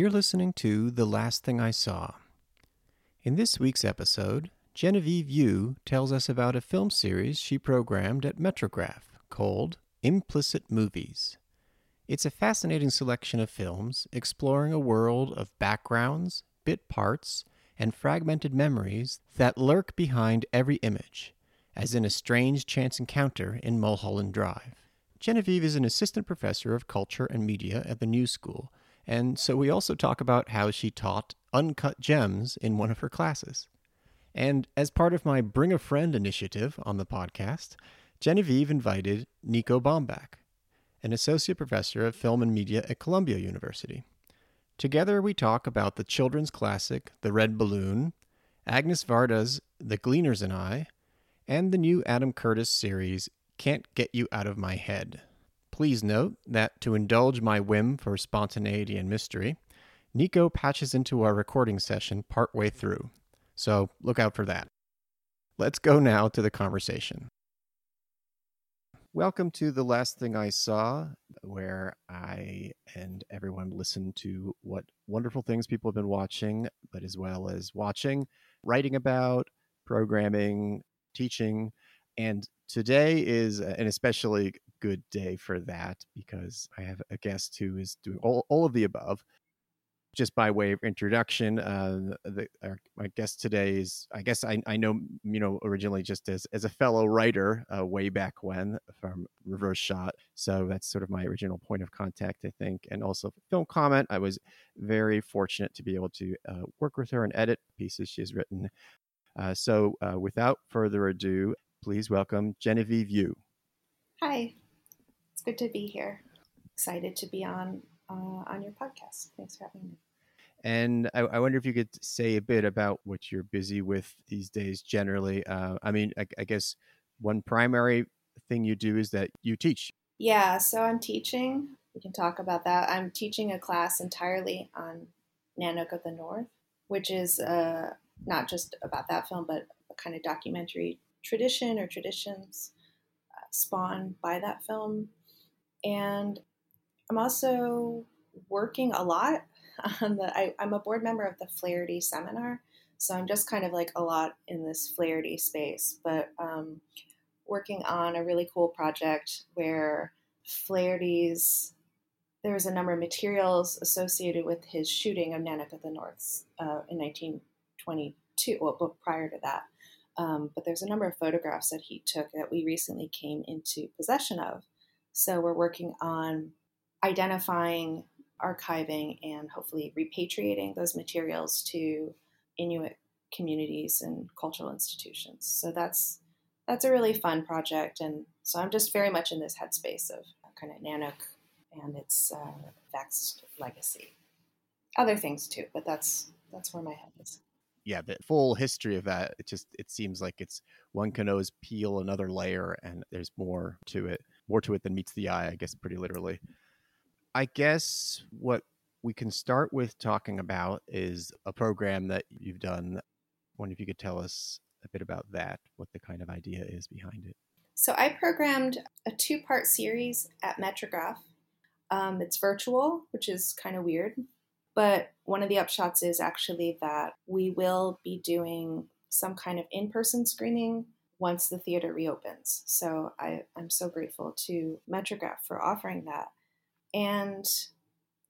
You're listening to The Last Thing I Saw. In this week's episode, Genevieve Yue tells us about a film series she programmed at Metrograph called Implicit Movies. It's a fascinating selection of films exploring a world of backgrounds, bit parts, and fragmented memories that lurk behind every image, as in a strange chance encounter in Mulholland Drive. Genevieve is an assistant professor of culture and media at the New School, and so we also talk about how she taught uncut gems in one of her classes. And as part of my Bring a Friend initiative on the podcast, Genevieve invited Nico Baumbach, an associate professor of film and media at Columbia University. Together, we talk about the children's classic, The Red Balloon, Agnes Varda's The Gleaners and I, and the new Adam Curtis series, Can't Get You Out of My Head. Please note that to indulge my whim for spontaneity and mystery, Nico patches into our recording session partway through. So look out for that. Let's go now to the conversation. Welcome to The Last Thing I Saw, where I and everyone listen to what wonderful things people have been watching, but as well as watching, writing about, programming, teaching. And today is an especially good day for that because I have a guest who is doing all, all of the above just by way of introduction, uh, the, our, my guest today is, I guess I, I know, you know, originally just as, as a fellow writer uh, way back when from Reverse Shot. So that's sort of my original point of contact, I think. And also Film Comment, I was very fortunate to be able to uh, work with her and edit pieces she has written. Uh, so uh, without further ado, please welcome Genevieve Yue. Hi, it's good to be here. Excited to be on uh, on your podcast. Thanks for having me. And I, I, wonder if you could say a bit about what you're busy with these days generally. Uh, I mean, I, I, guess one primary thing you do is that you teach. Yeah, so I'm teaching. We can talk about that. I'm teaching a class entirely on Nanook of the North, which is uh, not just about that film, but a kind of documentary tradition or traditions uh, spawned by that film. And I'm also working a lot on the. I, am a board member of the Flaherty Seminar, so I'm just kind of like a lot in this Flaherty space, but um, working on a really cool project where Flaherty's there's a number of materials associated with his shooting of Nanook the North uh, in 1922, well, prior to that. Um, but there's a number of photographs that he took that we recently came into possession of. So we're working on identifying, archiving, and hopefully repatriating those materials to Inuit communities and cultural institutions. So that's that's a really fun project, and so I'm just very much in this headspace of kind of Nanook and its uh, vexed legacy. Other things too, but that's that's where my head is. Yeah, the full history of that. It just it seems like it's one can always peel another layer, and there's more to it, more to it than meets the eye. I guess pretty literally. I guess what we can start with talking about is a program that you've done. Wonder if you could tell us a bit about that, what the kind of idea is behind it. So I programmed a two-part series at Metrograph. Um, it's virtual, which is kind of weird, but one of the upshots is actually that we will be doing some kind of in-person screening once the theater reopens. So I, I'm so grateful to Metrograph for offering that. And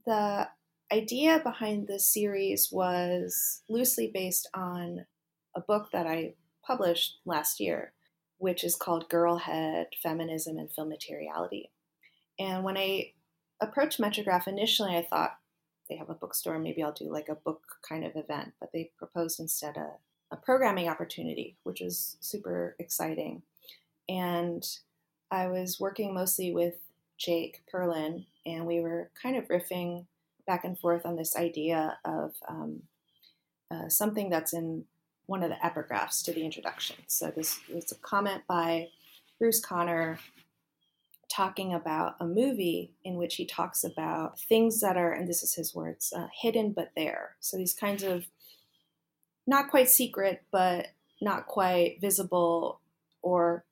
the idea behind this series was loosely based on a book that I published last year, which is called Girl Head Feminism and Film Materiality. And when I approached Metrograph initially, I thought they have a bookstore, maybe I'll do like a book kind of event, but they proposed instead a, a programming opportunity, which was super exciting. And I was working mostly with Jake Perlin, and we were kind of riffing back and forth on this idea of um, uh, something that's in one of the epigraphs to the introduction. So this was a comment by Bruce Conner talking about a movie in which he talks about things that are, and this is his words, uh, hidden but there. So these kinds of not quite secret, but not quite visible or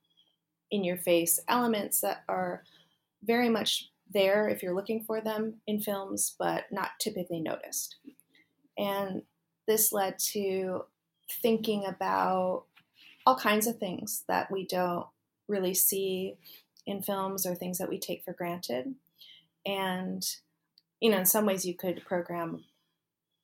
in your face elements that are very much there if you're looking for them in films, but not typically noticed. And this led to thinking about all kinds of things that we don't really see in films or things that we take for granted. And, you know, in some ways you could program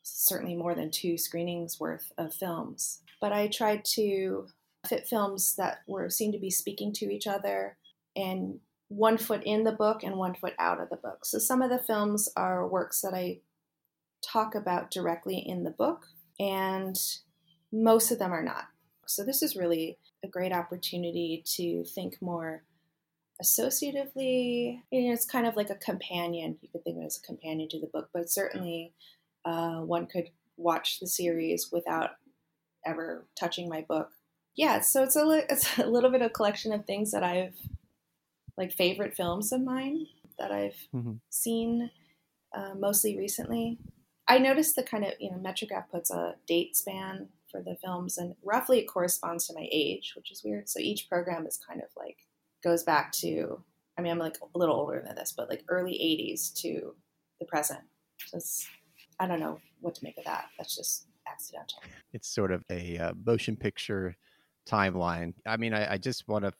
certainly more than two screenings worth of films. But I tried to fit films that were seemed to be speaking to each other and one foot in the book and one foot out of the book. So some of the films are works that I talk about directly in the book, and most of them are not. So this is really a great opportunity to think more associatively. You know, it's kind of like a companion. You could think of it as a companion to the book, but certainly uh, one could watch the series without ever touching my book. Yeah, so it's a li- it's a little bit of a collection of things that I've like favorite films of mine that I've mm-hmm. seen uh, mostly recently. I noticed the kind of you know Metrograph puts a date span for the films, and roughly it corresponds to my age, which is weird. So each program is kind of like goes back to. I mean, I'm like a little older than this, but like early '80s to the present. So it's I don't know what to make of that. That's just accidental. It's sort of a uh, motion picture timeline. I mean, I, I just want to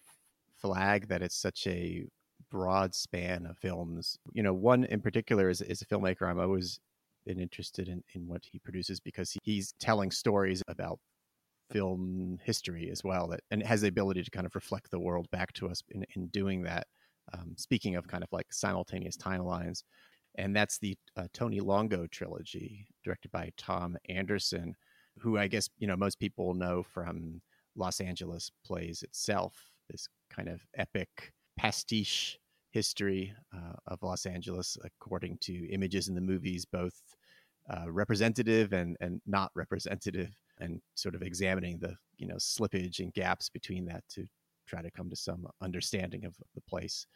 flag that it's such a broad span of films. You know, one in particular is, is a filmmaker I'm always been interested in, in what he produces because he's telling stories about film history as well that and has the ability to kind of reflect the world back to us in, in doing that. Um, speaking of kind of like simultaneous timelines, and that's the uh, Tony Longo trilogy, directed by Thom Andersen, who I guess you know most people know from Los Angeles Plays itself, this kind of epic pastiche history uh, of Los Angeles, according to images in the movies, both uh, representative and and not representative, and sort of examining the you know slippage and gaps between that to try to come to some understanding of the place.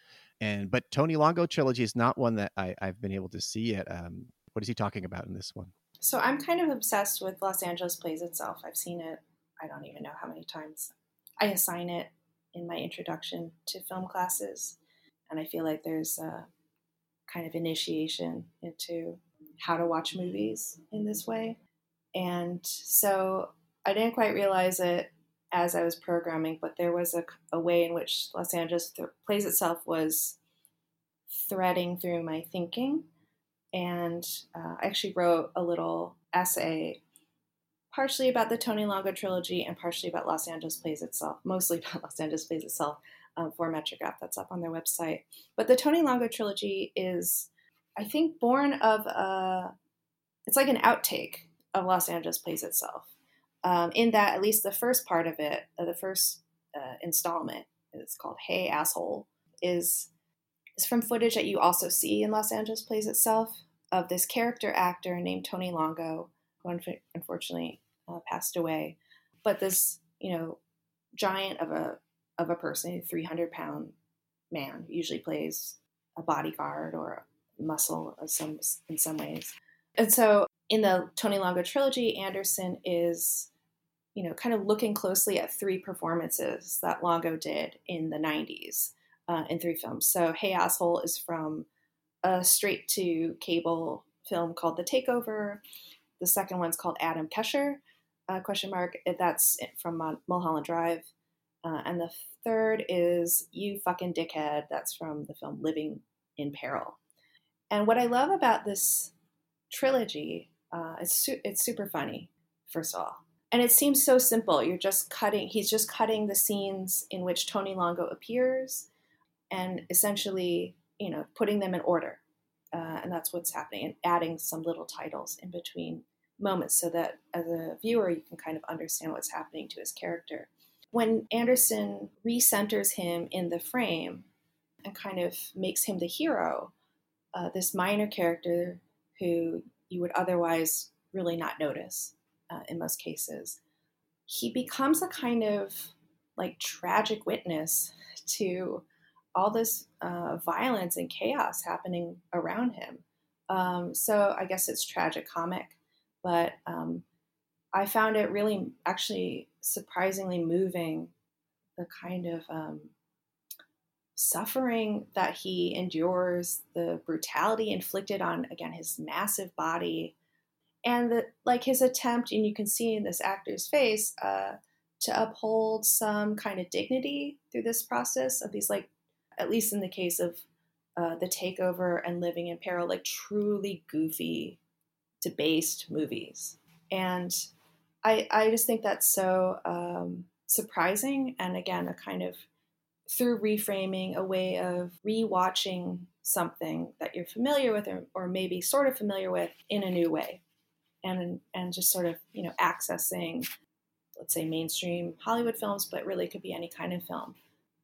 And but Tony Longo trilogy is not one that I, have been able to see yet. Um, what is he talking about in this one? So I'm kind of obsessed with Los Angeles Plays itself. I've seen it. I don't even know how many times. I assign it in my introduction to film classes, and I feel like there's a kind of initiation into how to watch movies in this way. And so I didn't quite realize it as I was programming, but there was a, a way in which Los Angeles th- plays itself was threading through my thinking. And uh, I actually wrote a little essay, partially about the Tony Longo trilogy and partially about Los Angeles Plays itself, mostly about Los Angeles Plays itself um, for Metrograph. That's up on their website. But the Tony Longo trilogy is, I think, born of a, it's like an outtake of Los Angeles Plays itself um, in that at least the first part of it, uh, the first uh, installment, it's called "Hey Asshole," is is from footage that you also see in Los Angeles Plays itself of this character actor named Tony Longo, who unfortunately uh, passed away. But this, you know, giant of a of a person, three hundred pound man, usually plays a bodyguard or a muscle in some in some ways. And so in the Tony Longo trilogy, Andersen is, you know, kind of looking closely at three performances that Longo did in the 90s uh, in three films. So, Hey Asshole is from a straight to cable film called The Takeover. The second one's called Adam Kesher, uh, question mark. That's from Mulholland Drive. Uh, and the third is You Fucking Dickhead. That's from the film Living in Peril. And what I love about this trilogy uh, it's su- it's super funny, first of all, and it seems so simple. You're just cutting. He's just cutting the scenes in which Tony Longo appears, and essentially, you know, putting them in order, uh, and that's what's happening, and adding some little titles in between moments so that as a viewer you can kind of understand what's happening to his character. When Andersen recenters him in the frame and kind of makes him the hero, uh, this minor character who you would otherwise really not notice uh, in most cases. He becomes a kind of like tragic witness to all this uh, violence and chaos happening around him. Um, so I guess it's tragic comic, but um, I found it really actually surprisingly moving the kind of um, suffering that he endures, the brutality inflicted on again his massive body, and the like his attempt, and you can see in this actor's face, uh, to uphold some kind of dignity through this process of these like, at least in the case of uh, the takeover and living in peril, like truly goofy, debased movies, and I I just think that's so um, surprising, and again a kind of through reframing a way of rewatching something that you're familiar with or, or maybe sort of familiar with in a new way. And and just sort of you know accessing let's say mainstream hollywood films but really could be any kind of film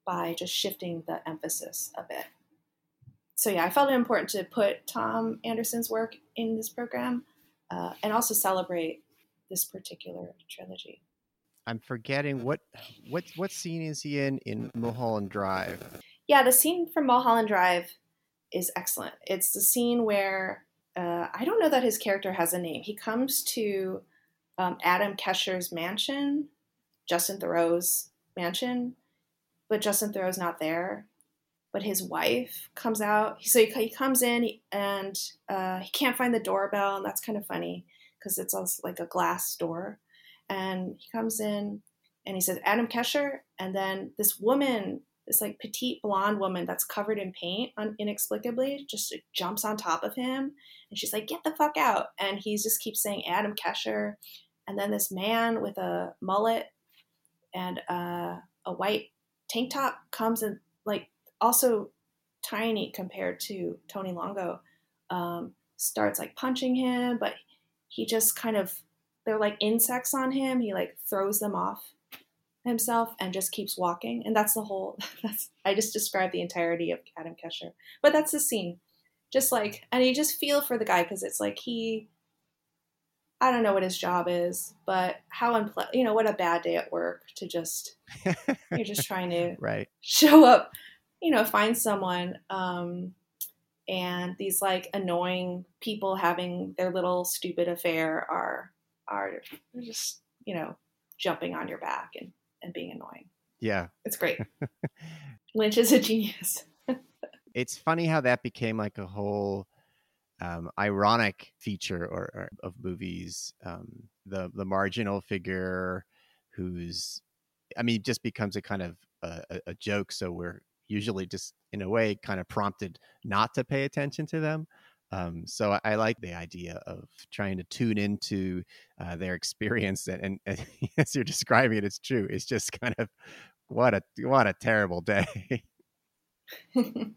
by just shifting the emphasis a bit. So yeah i felt it important to put thom andersen's work in this program uh, and also celebrate this particular trilogy I'm forgetting what what what scene is he in in Mulholland Drive? Yeah, the scene from Mulholland Drive is excellent. It's the scene where uh, I don't know that his character has a name. He comes to um, Adam Kesher's mansion, Justin Theroux's mansion, but Justin Theroux's not there. But his wife comes out. So he, he comes in and uh, he can't find the doorbell, and that's kind of funny because it's also like a glass door and he comes in and he says Adam Kesher, and then this woman, this like petite blonde woman that's covered in paint, un- inexplicably, just jumps on top of him, and she's like, "Get the fuck out!" And he just keeps saying Adam Kesher, and then this man with a mullet and uh, a white tank top comes and like also tiny compared to Tony Longo, um, starts like punching him, but he just kind of they're like insects on him. He like throws them off himself and just keeps walking. And that's the whole that's I just described the entirety of Adam Kesher. But that's the scene. Just like and you just feel for the guy because it's like he I don't know what his job is, but how unple- you know what a bad day at work to just you're just trying to right show up, you know, find someone um and these like annoying people having their little stupid affair are are just you know jumping on your back and and being annoying. Yeah, it's great. Lynch is a genius. it's funny how that became like a whole um, ironic feature or, or of movies. Um, the the marginal figure who's, I mean, just becomes a kind of a, a joke. So we're usually just in a way kind of prompted not to pay attention to them. Um, so I, I, like the idea of trying to tune into uh, their experience, and, and, and, as you're describing it, it's true. It's just kind of what a what a terrible day. and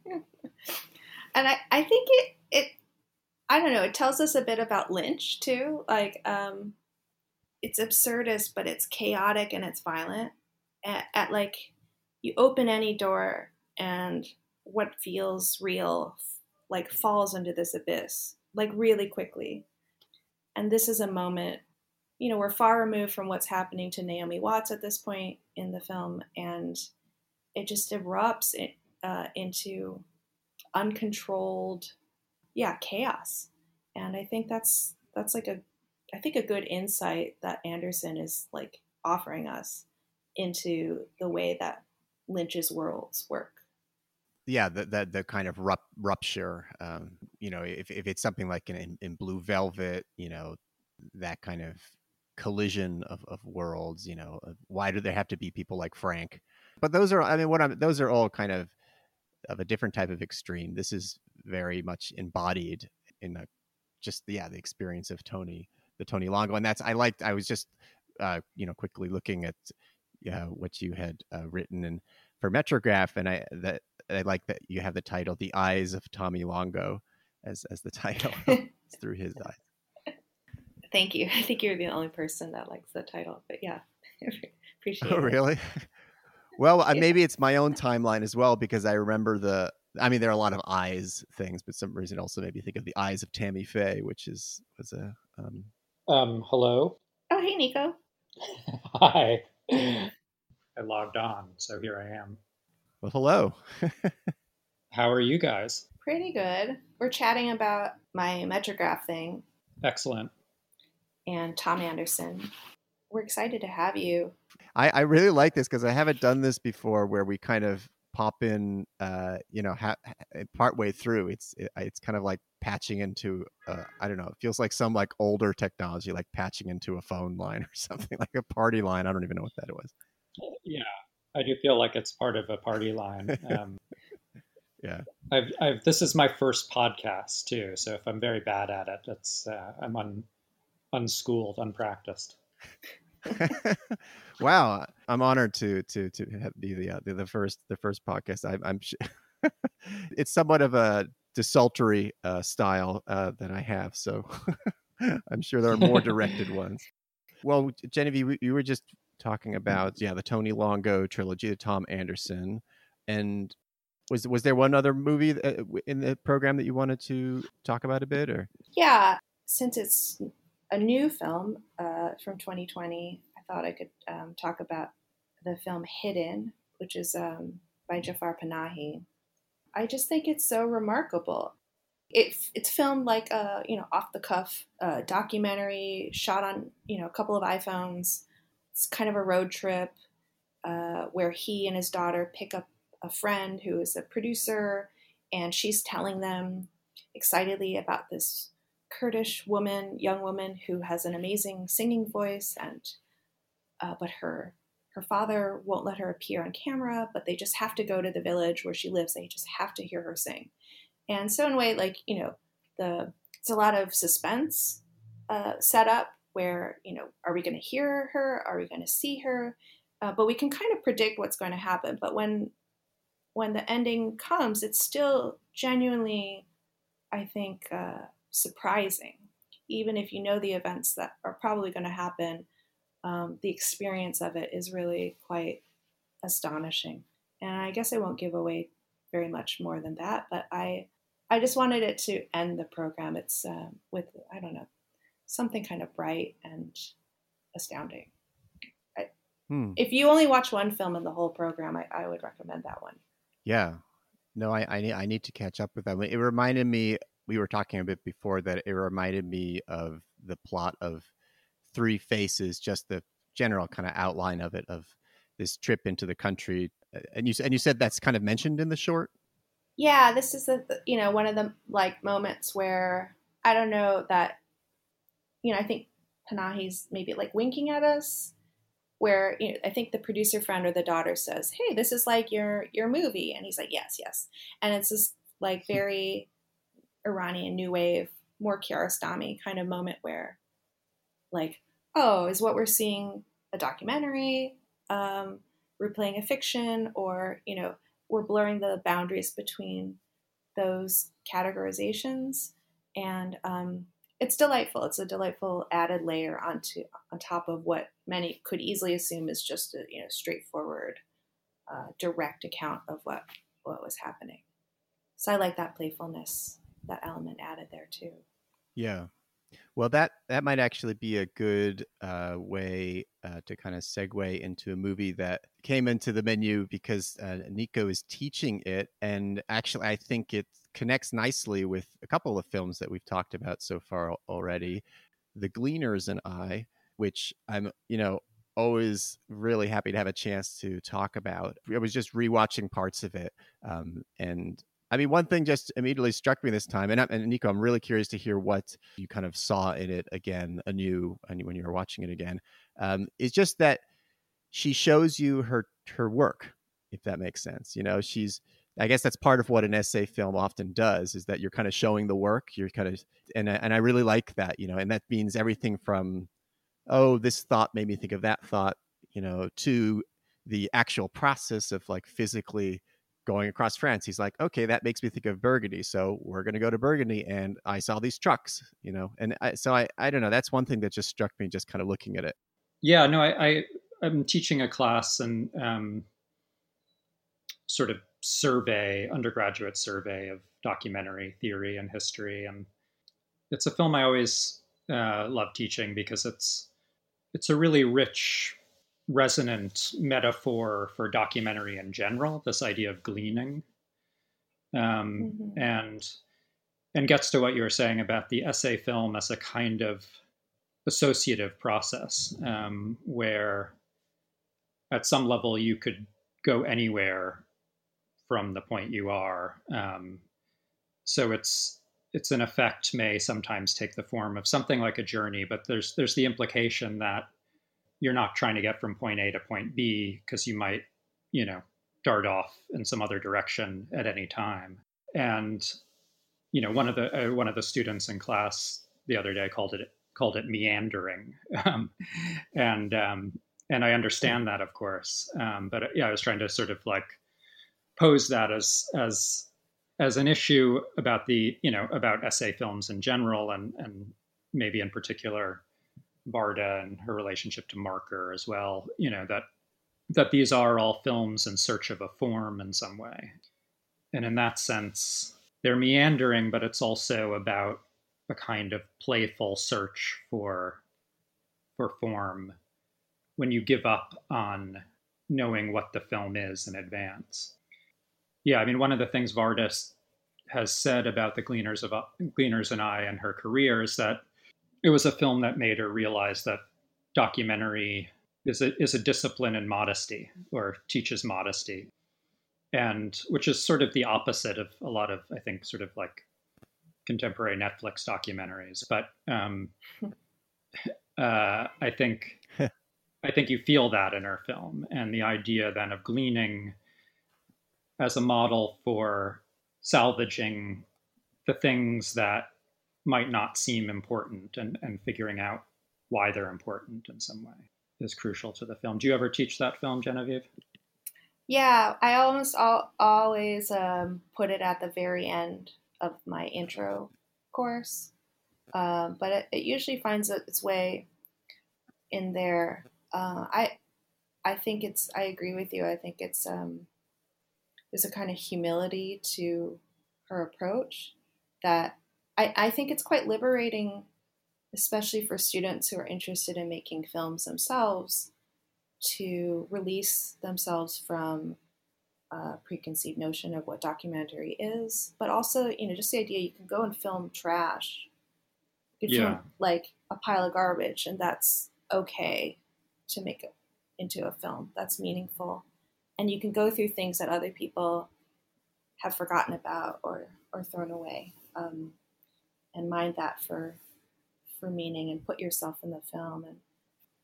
I, I think it it I don't know. It tells us a bit about Lynch too. Like um, it's absurdist, but it's chaotic and it's violent. At, at like you open any door and what feels real like falls into this abyss like really quickly. And this is a moment, you know, we're far removed from what's happening to Naomi Watts at this point in the film, and it just erupts uh, into uncontrolled, yeah, chaos. And I think that's that's like a, I think a good insight that Andersen is like offering us into the way that Lynch's worlds work yeah the, the, the kind of rup, rupture um, you know if, if it's something like in, in blue velvet you know that kind of collision of, of worlds you know why do there have to be people like frank? But those are i mean what i'm those are all kind of of a different type of extreme. This is very much embodied in a just yeah the experience of tony the tony longo and that's i liked i was just uh you know quickly looking at yeah what you had uh, written and for Metrograph, and I that I like that you have the title "The Eyes of Tommy Longo" as as the title it's through his eyes. Thank you. I think you're the only person that likes the title, but yeah, appreciate. Oh, it. really? Well, yeah. maybe it's my own timeline as well because I remember the. I mean, there are a lot of eyes things, but some reason also made me think of the eyes of Tammy Faye, which is was a. Um... um hello. Oh, hey, Nico. Hi. I logged on, so here I am. Well, hello. How are you guys? Pretty good. We're chatting about my Metrograph thing. Excellent. And Thom Andersen. We're excited to have you. I, I really like this because I haven't done this before where we kind of pop in, uh, you know, ha- part way through. It's it, it's kind of like patching into, uh, I don't know. It feels like some like older technology, like patching into a phone line or something, like a party line. I don't even know what that was. Yeah, I do feel like it's part of a party line. Um, yeah, I've, I've this is my first podcast too, so if I'm very bad at it, it's uh, I'm un, unschooled, unpracticed. wow, I'm honored to to to be the uh, the, the first the first podcast. I, I'm it's somewhat of a desultory uh, style uh, that I have, so I'm sure there are more directed ones. Well, Genevieve, you were just talking about yeah the Tony Longo trilogy, the Thom Andersen, and was was there one other movie uh, in the program that you wanted to talk about a bit, or yeah, since it's a new film uh, from 2020, I thought I could um, talk about the film Hidden, which is um, by Jafar Panahi. I just think it's so remarkable. It, it's filmed like a you know off the cuff uh, documentary shot on you know a couple of iPhones. It's kind of a road trip uh, where he and his daughter pick up a friend who is a producer, and she's telling them excitedly about this Kurdish woman, young woman who has an amazing singing voice, and uh, but her her father won't let her appear on camera. But they just have to go to the village where she lives. They just have to hear her sing, and so in a way, like you know, the it's a lot of suspense uh, set up where you know, are we going to hear her? Are we going to see her? Uh, but we can kind of predict what's going to happen. But when when the ending comes, it's still genuinely, I think. Uh, surprising. Even if you know the events that are probably going to happen, um, the experience of it is really quite astonishing. And I guess I won't give away very much more than that, but I I just wanted it to end the program. It's uh, with I don't know something kind of bright and astounding. I, hmm. If you only watch one film in the whole program, I, I would recommend that one. Yeah, no, I I need, I need to catch up with that. one. It reminded me we were talking a bit before that it reminded me of the plot of Three Faces, just the general kind of outline of it of this trip into the country. And you and you said that's kind of mentioned in the short. Yeah, this is the you know one of the like moments where I don't know that you know I think Panahi's maybe like winking at us where you know, I think the producer friend or the daughter says, "Hey, this is like your your movie," and he's like, "Yes, yes," and it's this like very Iranian new wave, more Kiarostami kind of moment where, like, oh, is what we're seeing a documentary? Um, we're playing a fiction, or you know, we're blurring the boundaries between those categorizations, and um, it's delightful. It's a delightful added layer onto on top of what many could easily assume is just a you know straightforward, uh, direct account of what what was happening. So I like that playfulness that element added there too. Yeah. Well, that that might actually be a good uh, way uh, to kind of segue into a movie that came into the menu because uh, Nico is teaching it, and actually, I think it connects nicely with a couple of films that we've talked about so far already, The Gleaners and I, which I'm, you know, always really happy to have a chance to talk about. I was just rewatching parts of it, um, and I mean, one thing just immediately struck me this time, and, and Nico, I'm really curious to hear what you kind of saw in it again, anew, when you were watching it again. Um, is just that she shows you her her work, if that makes sense. You know, she's. I guess that's part of what an essay film often does, is that you're kind of showing the work. You're kind of, and and I really like that. You know, and that means everything from, oh, this thought made me think of that thought. You know, to the actual process of like physically going across France. He's like, okay, that makes me think of Burgundy. So we're going to go to Burgundy. And I saw these trucks, you know, and I, so I, I don't know. That's one thing that just struck me just kind of looking at it. Yeah, no, I, I am teaching a class and um, sort of survey, undergraduate survey of documentary theory and history. And it's a film I always uh, love teaching because it's, it's a really rich resonant metaphor for documentary in general. This idea of gleaning, um, mm-hmm. and and gets to what you were saying about the essay film as a kind of associative process um, where at some level you could go anywhere from the point you are. Um, so it's it's an effect may sometimes take the form of something like a journey, but there's there's the implication that you're not trying to get from point A to point B because you might, you know, dart off in some other direction at any time. And you know, one of the uh, one of the students in class the other day called it called it meandering, um, and um, and I understand that, of course. Um, but yeah, I was trying to sort of like pose that as as as an issue about the you know about essay films in general, and and maybe in particular Varda and her relationship to Marker as well. You know that that these are all films in search of a form in some way, and in that sense, they're meandering, but it's also about a kind of playful search for for form when you give up on knowing what the film is in advance. Yeah, I mean, one of the things Varda's has said about the Gleaners of Gleaners and I and her career is that it was a film that made her realize that documentary is a, is a discipline in modesty or teaches modesty. And which is sort of the opposite of a lot of i think sort of like contemporary netflix documentaries. But um, uh, i think i think you feel that in her film. And the idea then of gleaning as a model for salvaging the things that might not seem important and, and figuring out why they're important in some way is crucial to the film. Do you ever teach that film, Genevieve? Yeah, I almost all, always um, put it at the very end of my intro course, um, but it, it, usually finds its way in there. Uh, I I think it's. I agree with you. I think it's um, there's a kind of humility to her approach that I, I think it's quite liberating, especially for students who are interested in making films themselves, to release themselves from a preconceived notion of what documentary is, but also, you know, just the idea you can go and film trash. You can yeah. film like a pile of garbage, and that's okay to make it into a film. That's meaningful. And you can go through things that other people have forgotten about or, or thrown away. Um, and mind that for for meaning and put yourself in the film. And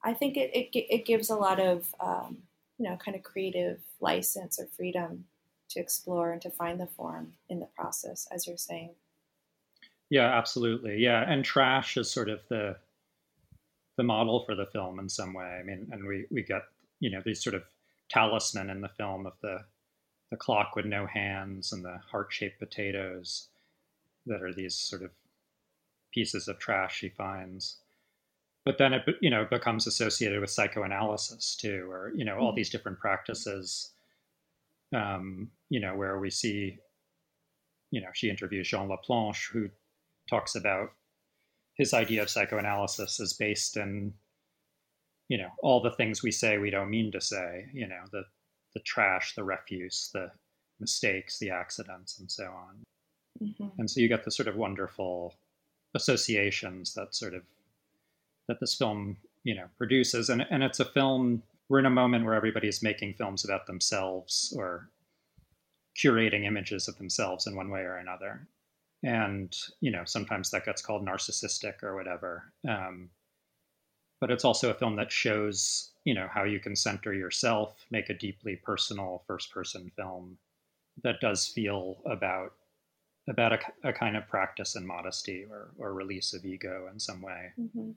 i think it, it, it gives a lot of um, you know kind of creative license or freedom to explore and to find the form in the process as you're saying. Yeah absolutely. Yeah and trash is sort of the the model for the film in some way. I mean and we we get you know these sort of talisman in the film of the the clock with no hands and the heart-shaped potatoes that are these sort of pieces of trash she finds. But then it you know becomes associated with psychoanalysis too, or you know all mm-hmm. these different practices. Um, you know where we see, you know, she interviews Jean Laplanche, who talks about his idea of psychoanalysis is based in, you know, all the things we say we don't mean to say. You know, the the trash, the refuse, the mistakes, the accidents, and so on. Mm-hmm. And so you get this sort of wonderful associations that sort of that this film you know produces. And and it's a film we're in a moment where everybody's making films about themselves or curating images of themselves in one way or another. And you know sometimes that gets called narcissistic or whatever. Um, but it's also a film that shows you know how you can center yourself make a deeply personal first person film that does feel about about a, a kind of practice in modesty or, or release of ego in some way. Mm-hmm.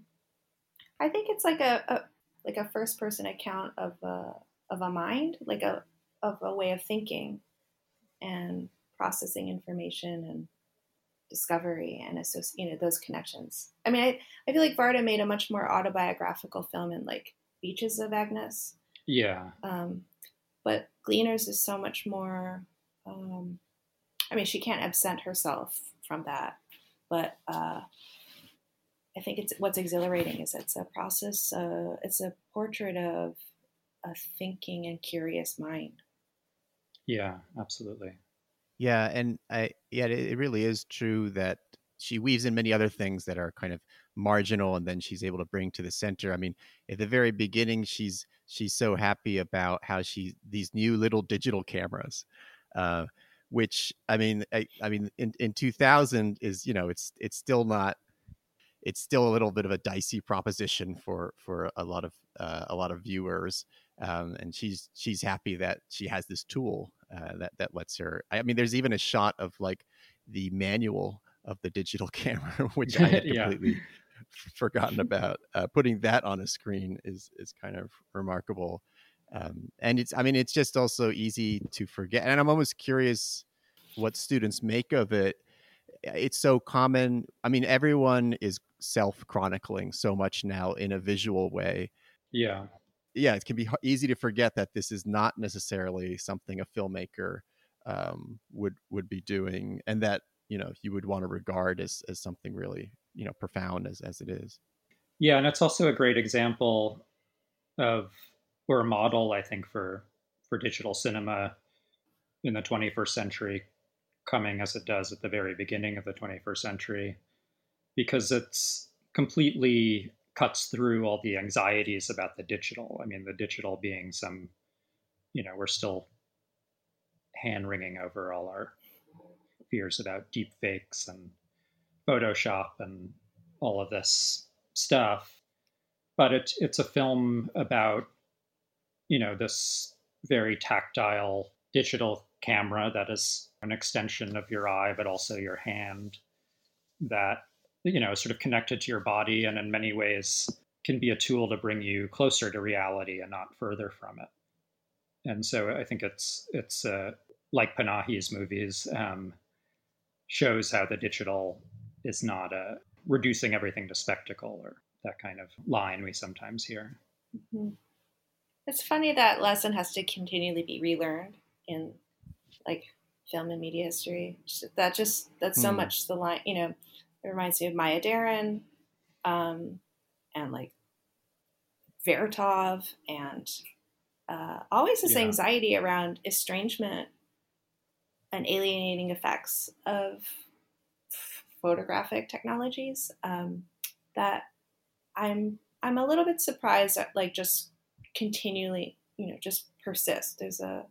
I think it's like a, a, like a first person account of a of a mind, like a of a way of thinking and processing information and discovery and associ- you know those connections. I mean, I, I feel like Varda made a much more autobiographical film in like Beaches of Agnes. Yeah. Um, but Gleaners is so much more um, I mean, she can't absent herself from that, but uh, I think it's what's exhilarating is it's a process. Uh, it's a portrait of a thinking and curious mind. Yeah, absolutely. Yeah, and I yeah, it really is true that she weaves in many other things that are kind of marginal and then she's able to bring to the center. I mean, at the very beginning she's she's so happy about how she these new little digital cameras uh, which I mean, I, I mean, in, in 2000 is you know it's it's still not it's still a little bit of a dicey proposition for for a lot of uh, a lot of viewers. Um, and she's she's happy that she has this tool uh, that that lets her. I mean, there's even a shot of like the manual of the digital camera, which I had completely yeah. forgotten about. Uh, putting that on a screen is is kind of remarkable. Um, and it's, I mean, it's just also easy to forget. And I'm almost curious what students make of it. It's so common. I mean, everyone is self chronicling so much now in a visual way. Yeah. Yeah, it can be easy to forget that this is not necessarily something a filmmaker um, would would be doing, and that you know you would want to regard as as something really you know profound as as it is. Yeah, and it's also a great example of or a model, I think, for for digital cinema in the 21st century, coming as it does at the very beginning of the 21st century, because it's completely cuts through all the anxieties about the digital. I mean, the digital being some, you know, we're still hand wringing over all our fears about deep fakes and Photoshop and all of this stuff. But it, it's a film about you know, this very tactile digital camera that is an extension of your eye, but also your hand that, you know, sort of connected to your body and in many ways can be a tool to bring you closer to reality and not further from it. And so I think it's, it's uh, like Panahi's movies, um, shows how the digital is not a uh, reducing everything to spectacle or that kind of line we sometimes hear. Mm-hmm. It's funny that lesson has to continually be relearned in like film and media history. That just that's so mm. much the line. You know, it reminds me of Maya Deren, um, and like Vertov, and uh, always this yeah. anxiety around estrangement and alienating effects of photographic technologies. Um, that I'm I'm a little bit surprised at like just continually, you know, just persist. There's a,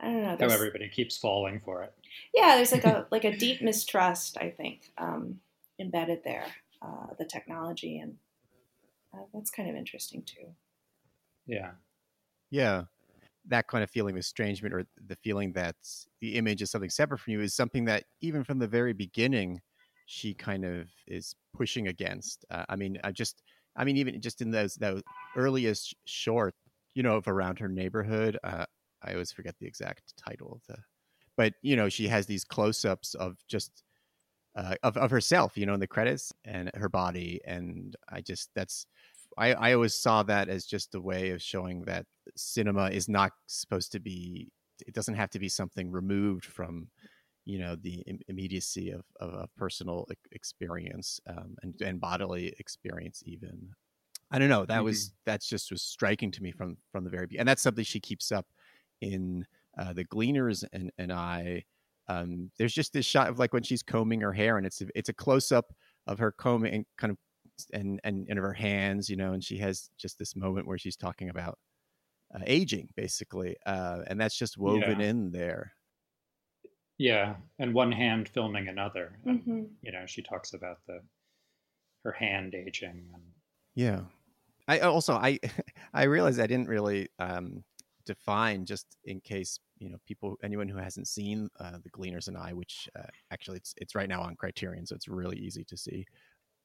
I don't know. How everybody keeps falling for it. Yeah, there's like a like a deep mistrust, I think, um, embedded there, uh, the technology, and uh, that's kind of interesting too. Yeah. Yeah. That kind of feeling of estrangement or the feeling that the image is something separate from you is something that even from the very beginning, she kind of is pushing against. Uh, I mean, I just I mean, even just in those those earliest short, you know, of around her neighborhood. Uh, I always forget the exact title of the, but you know, she has these close-ups of just uh, of of herself, you know, in the credits and her body, and I just that's I I always saw that as just a way of showing that cinema is not supposed to be. It doesn't have to be something removed from you know the immediacy of, of a personal experience um, and, and bodily experience even i don't know that mm-hmm. was that's just was striking to me from from the very beginning and that's something she keeps up in uh, the gleaners and and i um, there's just this shot of like when she's combing her hair and it's a, it's a close up of her combing and kind of and, and and of her hands you know and she has just this moment where she's talking about uh, aging basically uh, and that's just woven yeah. in there yeah, and one hand filming another. And, mm-hmm. You know, she talks about the her hand aging. And... Yeah, I also I I realized I didn't really um, define just in case you know people anyone who hasn't seen uh, the Gleaners and I, which uh, actually it's it's right now on Criterion, so it's really easy to see.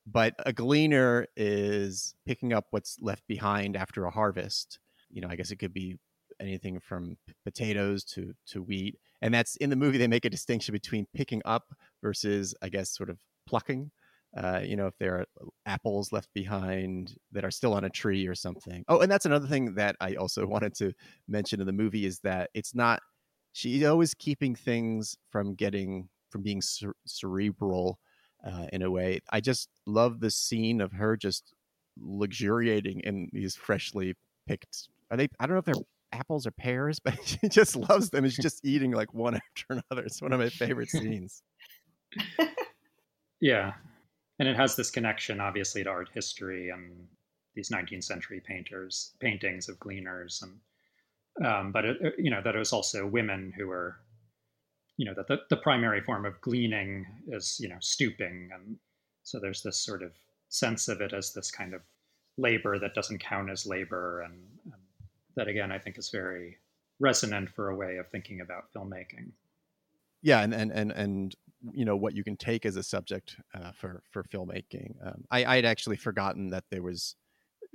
But a gleaner is picking up what's left behind after a harvest. You know, I guess it could be anything from potatoes to to wheat and that's in the movie they make a distinction between picking up versus i guess sort of plucking uh, you know if there are apples left behind that are still on a tree or something. Oh and that's another thing that i also wanted to mention in the movie is that it's not she's always keeping things from getting from being cer- cerebral uh, in a way. I just love the scene of her just luxuriating in these freshly picked are they i don't know if they're apples or pears, but she just loves them. She's just eating like one after another. It's one of my favorite scenes. yeah. And it has this connection, obviously, to art history and these 19th century painters, paintings of gleaners. And, um, but, it, you know, that it was also women who were you know that the, the primary form of gleaning is you know stooping and so there's this sort of sense of it as this kind of labor that doesn't count as labor and, and that again i think is very resonant for a way of thinking about filmmaking. Yeah and and and, and you know what you can take as a subject uh, for for filmmaking. Um, i i had actually forgotten that there was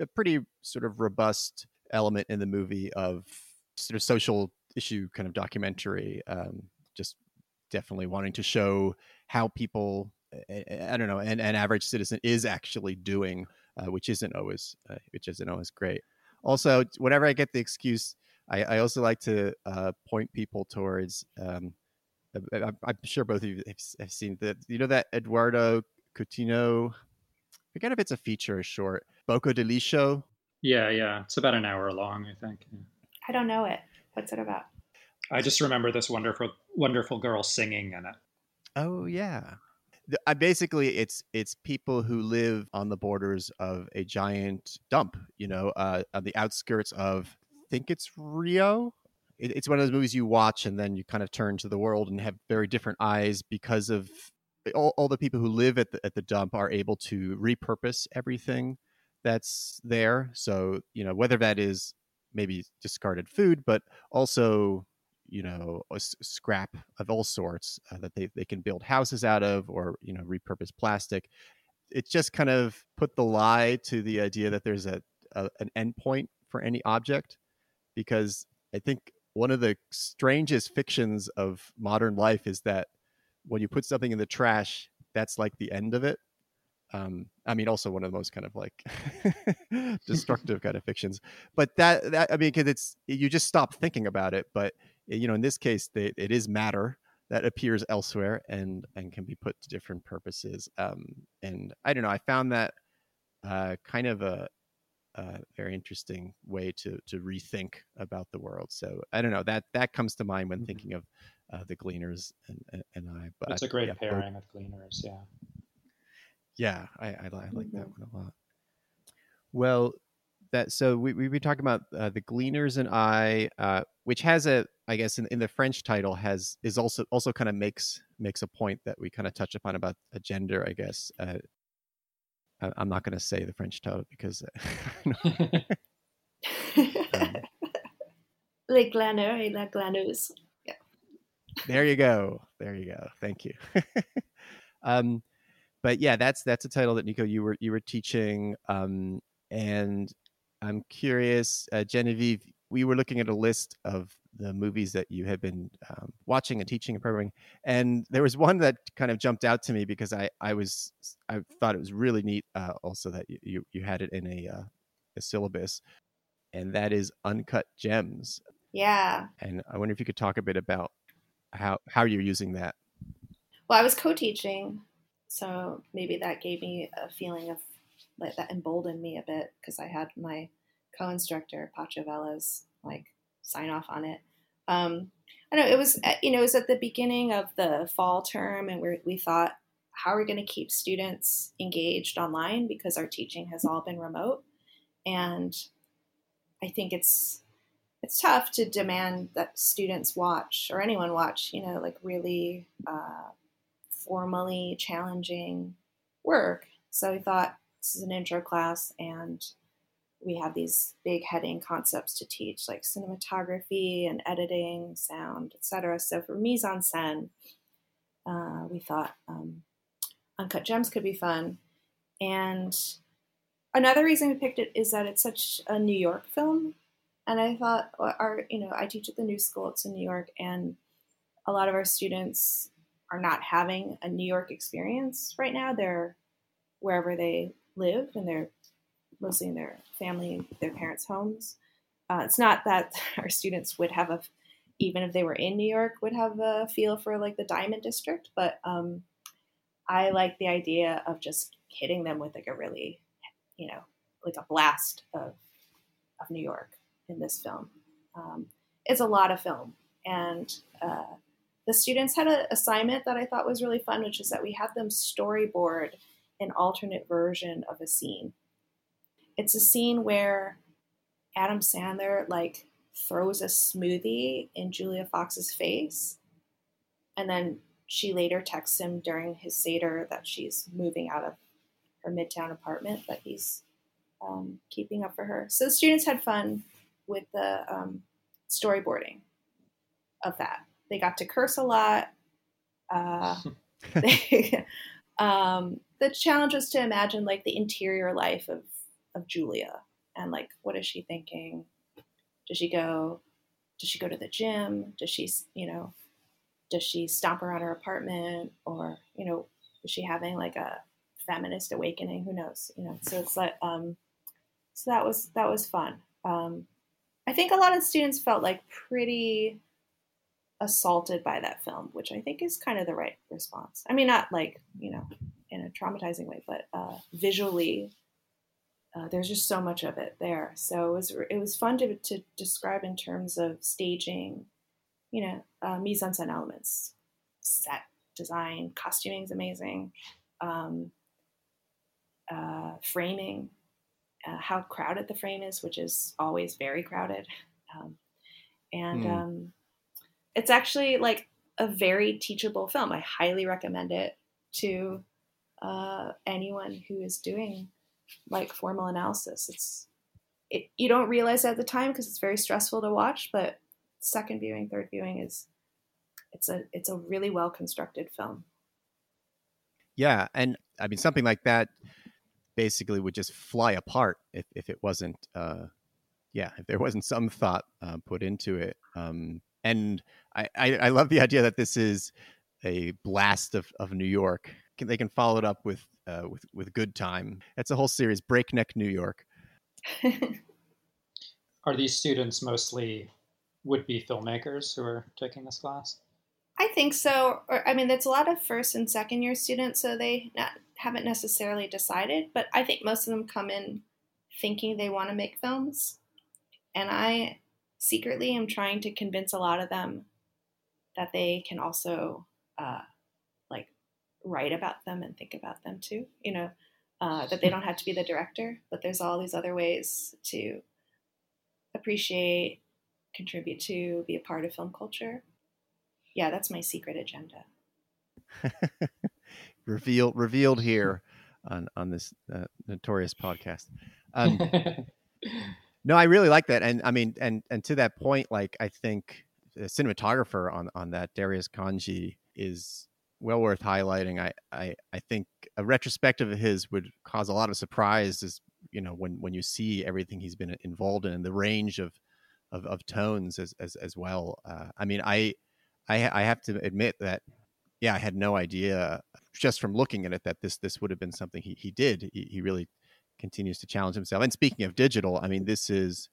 a pretty sort of robust element in the movie of sort of social issue kind of documentary um, just definitely wanting to show how people i don't know an, an average citizen is actually doing uh, which isn't always uh, which isn't always great also whenever i get the excuse i, I also like to uh, point people towards um, I, am sure both of you have, seen that you know that eduardo coutinho I forget if it's a feature or short Boca de Lixo yeah yeah it's about an hour long i think yeah. i don't know it what's it about I just remember this wonderful wonderful girl singing in it. Oh yeah. I basically it's it's people who live on the borders of a giant dump, you know, uh, on the outskirts of I think it's Rio. It, it's one of those movies you watch and then you kind of turn to the world and have very different eyes because of all, all the people who live at the at the dump are able to repurpose everything that's there. So you know whether that is maybe discarded food, but also you know a scrap of all sorts uh, that they, they can build houses out of or you know repurpose plastic it just kind of put the lie to the idea that there's a, a an endpoint for any object because i think one of the strangest fictions of modern life is that when you put something in the trash that's like the end of it um, I mean, also one of the most kind of like destructive kind of fictions. But that, that I mean, because it's you just stop thinking about it. But you know in this case they, it is matter that appears elsewhere and and can be put to different purposes um, and i don't know i found that uh, kind of a, a, very interesting way to to rethink about the world so i don't know that that comes to mind when mm-hmm. thinking of uh, the gleaners and, and i but it's a great yeah, pairing of gleaners yeah yeah i, I, I like mm-hmm. that one a lot well that so we we, we talked about uh, the Gleaners and I, uh, which has a I guess in, in the French title has is also also kind of makes makes a point that we kind of touch upon about a gender. I guess uh, I, am not going to say the French title because um, les glaneurs et la glaneuse. Yeah. There you go. There you go. Thank you. um, but yeah, that's that's a title that Nico you were you were teaching, um, and I'm curious, uh, Genevieve. We were looking at a list of the movies that you had been um, watching and teaching and programming, and there was one that kind of jumped out to me because I I was I thought it was really neat. Uh, also, that you you had it in a uh, a syllabus, and that is Uncut Gems. Yeah. And I wonder if you could talk a bit about how how you're using that. Well, I was co-teaching, so maybe that gave me a feeling of like that emboldened me a bit because I had my co-instructor Pacho Velez like sign off on it. Um, I know it was you know it was at the beginning of the fall term, and we we thought how are we going to keep students engaged online because our teaching has all been remote, and I think it's it's tough to demand that students watch or anyone watch you know like really uh, formally challenging work. So we thought this is an intro class, and we have these big heading concepts to teach, like cinematography and editing, sound, etc. So for mise en scène, uh, we thought um, Uncut Gems could be fun. And another reason we picked it is that it's such a New York film. And I thought, our, you know, I teach at the New School, it's in New York, and a lot of our students are not having a New York experience right now. They're wherever they live and they're mostly in their family, their parents' homes. Uh, it's not that our students would have a, even if they were in New York, would have a feel for like the Diamond District, but um, I like the idea of just hitting them with like a really, you know, like a blast of, of New York in this film. Um, it's a lot of film. And uh, the students had an assignment that I thought was really fun, which is that we had them storyboard an alternate version of a scene. It's a scene where Adam Sandler like throws a smoothie in Julia Fox's face. and then she later texts him during his Seder that she's moving out of her Midtown apartment that he's um, keeping up for her. So the students had fun with the um, storyboarding of that. They got to curse a lot. Uh, they, um, the challenge was to imagine like the interior life of, of Julia and like what is she thinking? Does she go? Does she go to the gym? Does she, you know, does she stomp around her apartment or you know is she having like a feminist awakening who knows you know so it's like um so that was that was fun um i think a lot of students felt like pretty assaulted by that film which i think is kind of the right response i mean not like you know in a traumatizing way but uh visually uh, there's just so much of it there so it was it was fun to, to describe in terms of staging you know, uh, mise en scène elements, set design, costuming is amazing, um, uh, framing, uh, how crowded the frame is, which is always very crowded, um, and mm. um, it's actually like a very teachable film. I highly recommend it to uh, anyone who is doing like formal analysis. It's it, you don't realize at the time because it's very stressful to watch, but second viewing, third viewing is it's a it's a really well constructed film. Yeah, and I mean something like that basically would just fly apart if if it wasn't uh yeah if there wasn't some thought uh, put into it um and I, I, I love the idea that this is a blast of of new york they can follow it up with uh with with good time it's a whole series breakneck new york are these students mostly would be filmmakers who are taking this class? I think so. Or, I mean, it's a lot of first and second year students, so they not, haven't necessarily decided. But I think most of them come in thinking they want to make films, and I secretly am trying to convince a lot of them that they can also uh, like write about them and think about them too. You know, uh, that they don't have to be the director, but there's all these other ways to appreciate contribute to, be a part of film culture. Yeah, that's my secret agenda. revealed revealed here on on this uh, notorious podcast. Um, no, I really like that, and I mean, and and to that point, like I think the cinematographer on on that Darius Khondji is well worth highlighting. I I I think a retrospective of his would cause a lot of surprise, as you know, when when you see everything he's been involved in and the range of of, of tones as, as, as well. Uh, I mean, I, I, I have to admit that, yeah, I had no idea just from looking at it that this, this would have been something he, he did. He, he really continues to challenge himself. And speaking of digital, I mean, this is,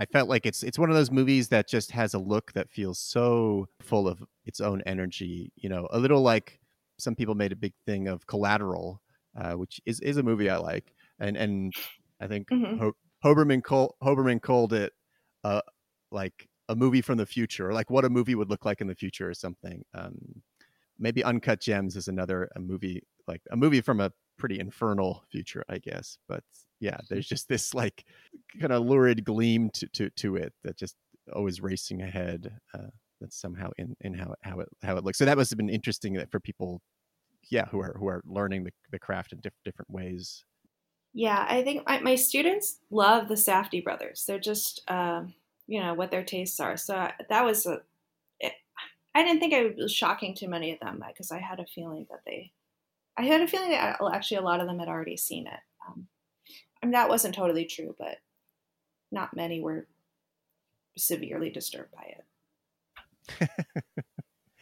I felt like it's, it's one of those movies that just has a look that feels so full of its own energy, you know, a little like some people made a big thing of collateral, uh, which is, is a movie I like. And, and I think mm-hmm. Ho- Hoberman, call, Hoberman called it uh, like a movie from the future, or like what a movie would look like in the future, or something. Um, maybe Uncut Gems is another a movie like a movie from a pretty infernal future, I guess. But yeah, there's just this like kind of lurid gleam to to to it that just always racing ahead. Uh, that's somehow in in how how it how it looks. So that must have been interesting that for people, yeah, who are who are learning the the craft in diff- different ways. Yeah, I think my, my students love the Safdie brothers. They're just, uh, you know, what their tastes are. So I, that was a. It, I didn't think it was shocking to many of them because I had a feeling that they, I had a feeling that actually a lot of them had already seen it. Um, I mean, that wasn't totally true, but not many were severely disturbed by it.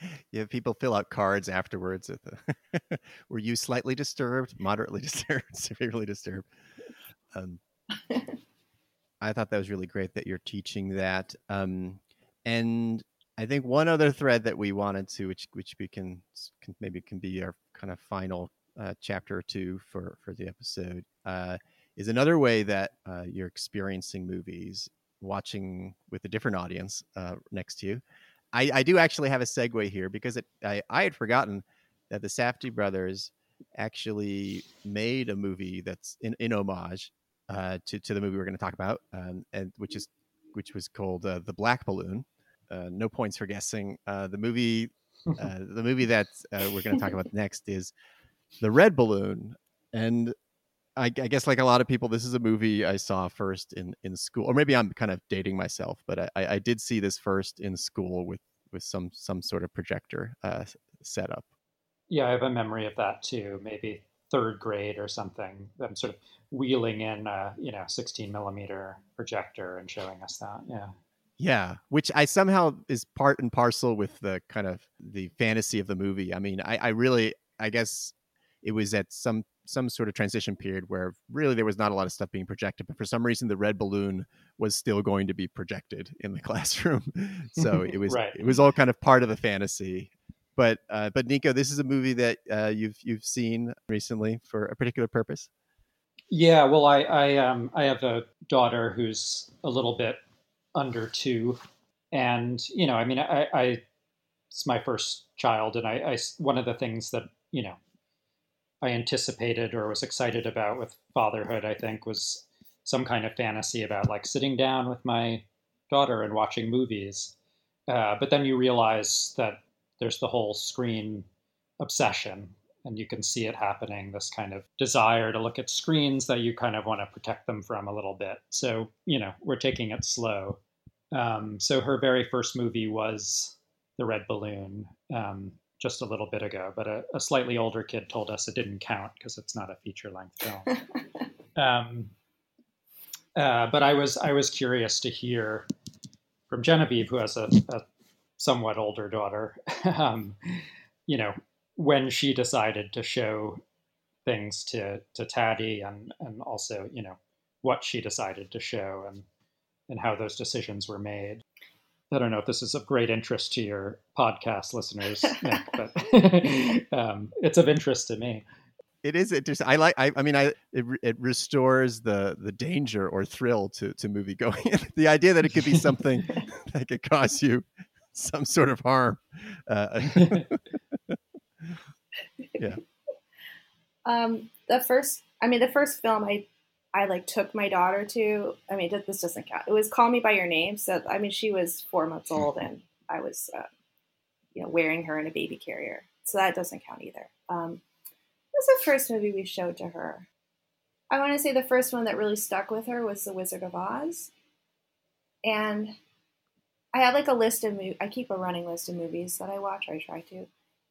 yeah, people fill out cards afterwards. The, were you slightly disturbed, moderately disturbed, severely disturbed? Um, I thought that was really great that you're teaching that. Um, and I think one other thread that we wanted to, which which we can, can maybe can be our kind of final uh, chapter or two for for the episode, uh, is another way that uh, you're experiencing movies, watching with a different audience uh, next to you. I, I do actually have a segue here because it, I, I had forgotten that the Safdie brothers actually made a movie that's in, in homage uh, to, to the movie we're going to talk about, um, and which is which was called uh, the Black Balloon. Uh, no points for guessing. Uh, the movie Uh, the movie that uh, we're going to talk about next is The Red Balloon. And I, I, guess, like a lot of people, this is a movie I saw first in, in school, or maybe I'm kind of dating myself, but I, I did see this first in school with, with some some sort of projector uh, setup. Yeah, I have a memory of that too. Maybe third grade or something. I'm sort of wheeling in a you know 16 millimeter projector and showing us that. Yeah. Yeah, which I somehow is part and parcel with the kind of the fantasy of the movie. I mean, I, I really, I guess it was at some some sort of transition period where really there was not a lot of stuff being projected, but for some reason the red balloon was still going to be projected in the classroom. so it was right. it was all kind of part of the fantasy. But uh, but Nico, this is a movie that uh, you've you've seen recently for a particular purpose. Yeah, well, I I um I have a daughter who's a little bit under two, and you know, I mean, I, I it's my first child, and I, I one of the things that you know I anticipated or was excited about with fatherhood, I think, was some kind of fantasy about like sitting down with my daughter and watching movies. Uh, but then you realize that there's the whole screen obsession and you can see it happening this kind of desire to look at screens that you kind of want to protect them from a little bit. So you know we're taking it slow. Um, so her very first movie was the red balloon um, just a little bit ago but a, a, slightly older kid told us it didn't count because it's not a feature length film. Um, uh, but i was i was curious to hear from genevieve who has a, a somewhat older daughter, um, you know, when she decided to show things to to Taddy and and also you know what she decided to show and and how those decisions were made. I don't know if this is of great interest to your podcast listeners, Nick, but um, it's of interest to me. It is interesting. I like. I, I mean, I it, it restores the the danger or thrill to to movie going. the idea that it could be something that could cause you some sort of harm. Uh, yeah. Um, the first, I mean, the first film I, I like took my daughter to. I mean, this doesn't count. It was "Call Me by Your Name." So, I mean, she was four months old, and I was, uh, you know, wearing her in a baby carrier. So that doesn't count either. Um, was the first movie we showed to her. I want to say the first one that really stuck with her was The Wizard of Oz, and I have like a list of movies. I keep a running list of movies that I watch, or I try to.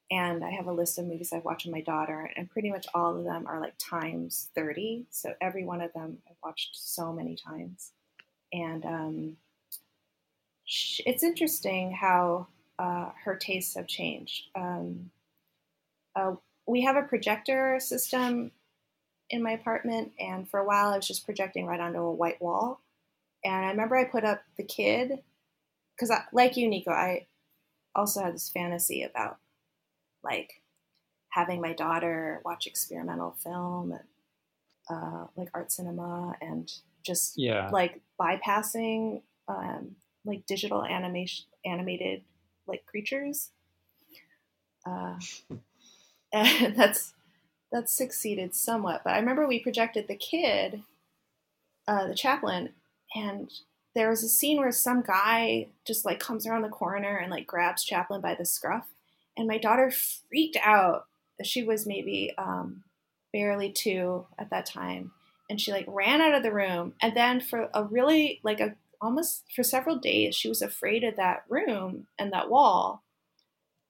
And I have a list of movies I've watched with my daughter, and pretty much all of them are like times 30. So every one of them I've watched so many times. And um, it's interesting how uh, her tastes have changed. Um, uh, we have a projector system in my apartment, and for a while I was just projecting right onto a white wall. And I remember I put up The Kid because like you, Nico, I also had this fantasy about like having my daughter watch experimental film and uh, like art cinema and just yeah. like bypassing um, like digital animation animated like creatures. Uh, and that's that's succeeded somewhat. But I remember we projected the kid, uh, the Chaplin, and there was a scene where some guy just like comes around the corner and like grabs Chaplin by the scruff, and my daughter freaked out. She was maybe um, barely two at that time, and she like ran out of the room. And then for a really like a almost for several days, she was afraid of that room and that wall,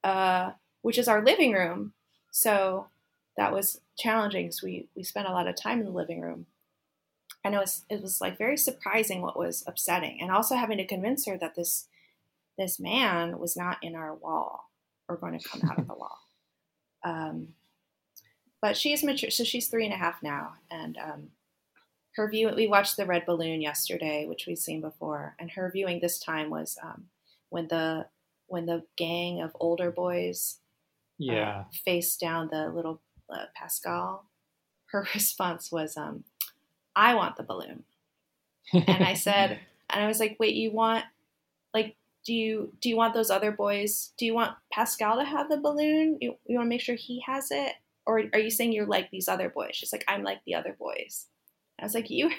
uh, which is our living room. So that was challenging because we we spent a lot of time in the living room and it was it was like very surprising what was upsetting and also having to convince her that this this man was not in our wall or going to come out of the wall um, but she's mature so she's three and a half now and um, her view we watched the red balloon yesterday which we've seen before and her viewing this time was um, when the when the gang of older boys uh, yeah uh, faced down the little uh, pascal her response was um, I want the balloon. and I said, and I was like, wait, you want, do you do you want those other boys? Do you want Pascal to have the balloon? You, you want to make sure he has it, or are you saying you're like these other boys? She's like, I'm like the other boys. I was like, you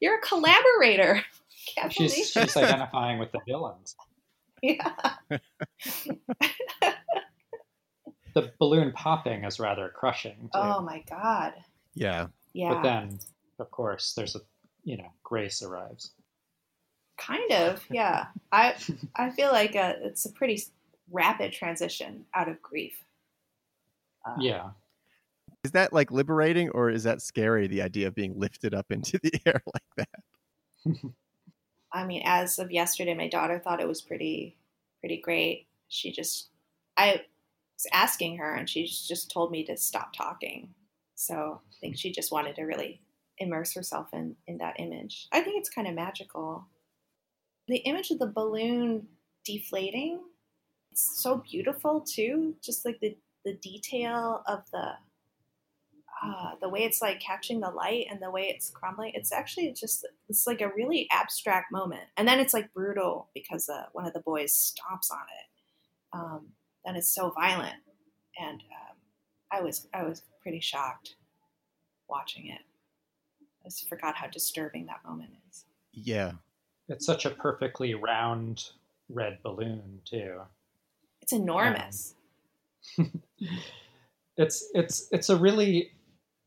you're a collaborator. She's, she's identifying with the villains. Yeah. The balloon popping is rather crushing. Too. Oh my god. Yeah. Yeah. But then, of course, there's a you know grace arrives. Kind of. Yeah. I I feel like uh it's a pretty rapid transition out of grief. Uh, Yeah, Is that like liberating or is that scary, the idea of being lifted up into the air like that? I mean, as of yesterday, my daughter thought it was pretty, pretty great. She just, I was asking her, and she just told me to stop talking. So I think she just wanted to really immerse herself in in that image. I think it's kind of magical. The image of the balloon deflating, it's so beautiful too. Just like the the detail of the. Uh, the way it's like catching the light and the way it's crumbling, it's actually just it's like a really abstract moment, and then it's like brutal because uh, one of the boys stomps on it. Um, then it's so violent, and um, I was I was pretty shocked watching it. I just forgot how disturbing that moment is. Yeah. It's such a perfectly round red balloon too. It's enormous. Um, it's it's it's a really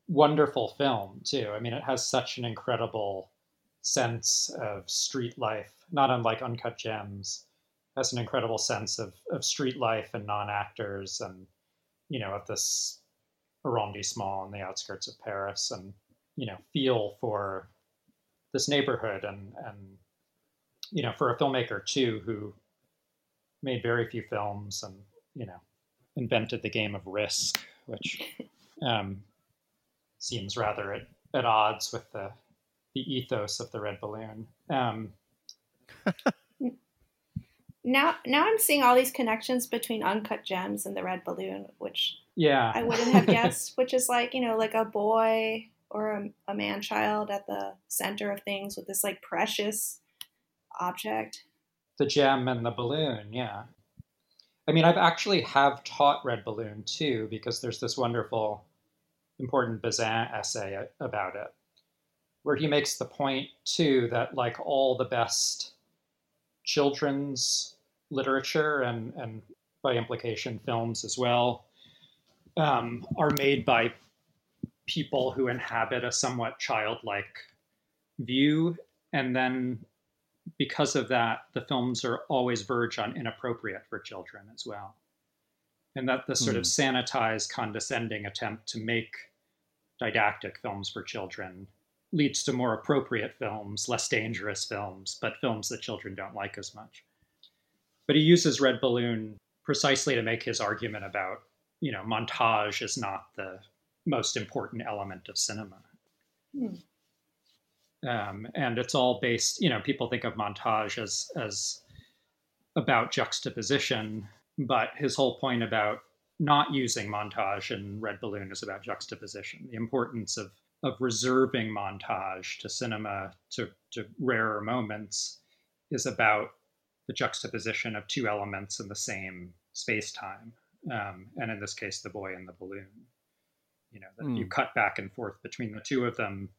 wonderful film too. I mean, it has such an incredible sense of street life, not unlike Uncut Gems. It has an incredible sense of of street life and non actors, and you know, of this arrondissement on the outskirts of Paris, and you know, feel for this neighborhood, and and you know, for a filmmaker too who made very few films, and you know, invented the game of risk, which um, seems rather at, at odds with the the ethos of the red balloon. Um, Now, now I'm seeing all these connections between Uncut Gems and the Red Balloon, which yeah, I wouldn't have guessed. which is like you know, like a boy or a, a man child at the center of things with this like precious object. the gem and the balloon. Yeah, I mean, I've actually have taught red balloon too because there's this wonderful, important Bazin essay about it, where he makes the point too that like all the best children's literature and and by implication films as well um, are made by people who inhabit a somewhat childlike view and then because of that the films are always verge on inappropriate for children as well. And that the sort of sanitized condescending attempt to make didactic films for children leads to more appropriate films less dangerous films but films that children don't like as much. But he uses red balloon precisely to make his argument about you know montage is not the most important element of cinema. Hmm. Um, and it's all based you know people think of montage as as about juxtaposition but his whole point about not using montage in red balloon is about juxtaposition the importance of of reserving montage to cinema to, to rarer moments is about the juxtaposition of two elements in the same space time um, and in this case the boy and the balloon you know that you Hmm. cut back and forth between the two of them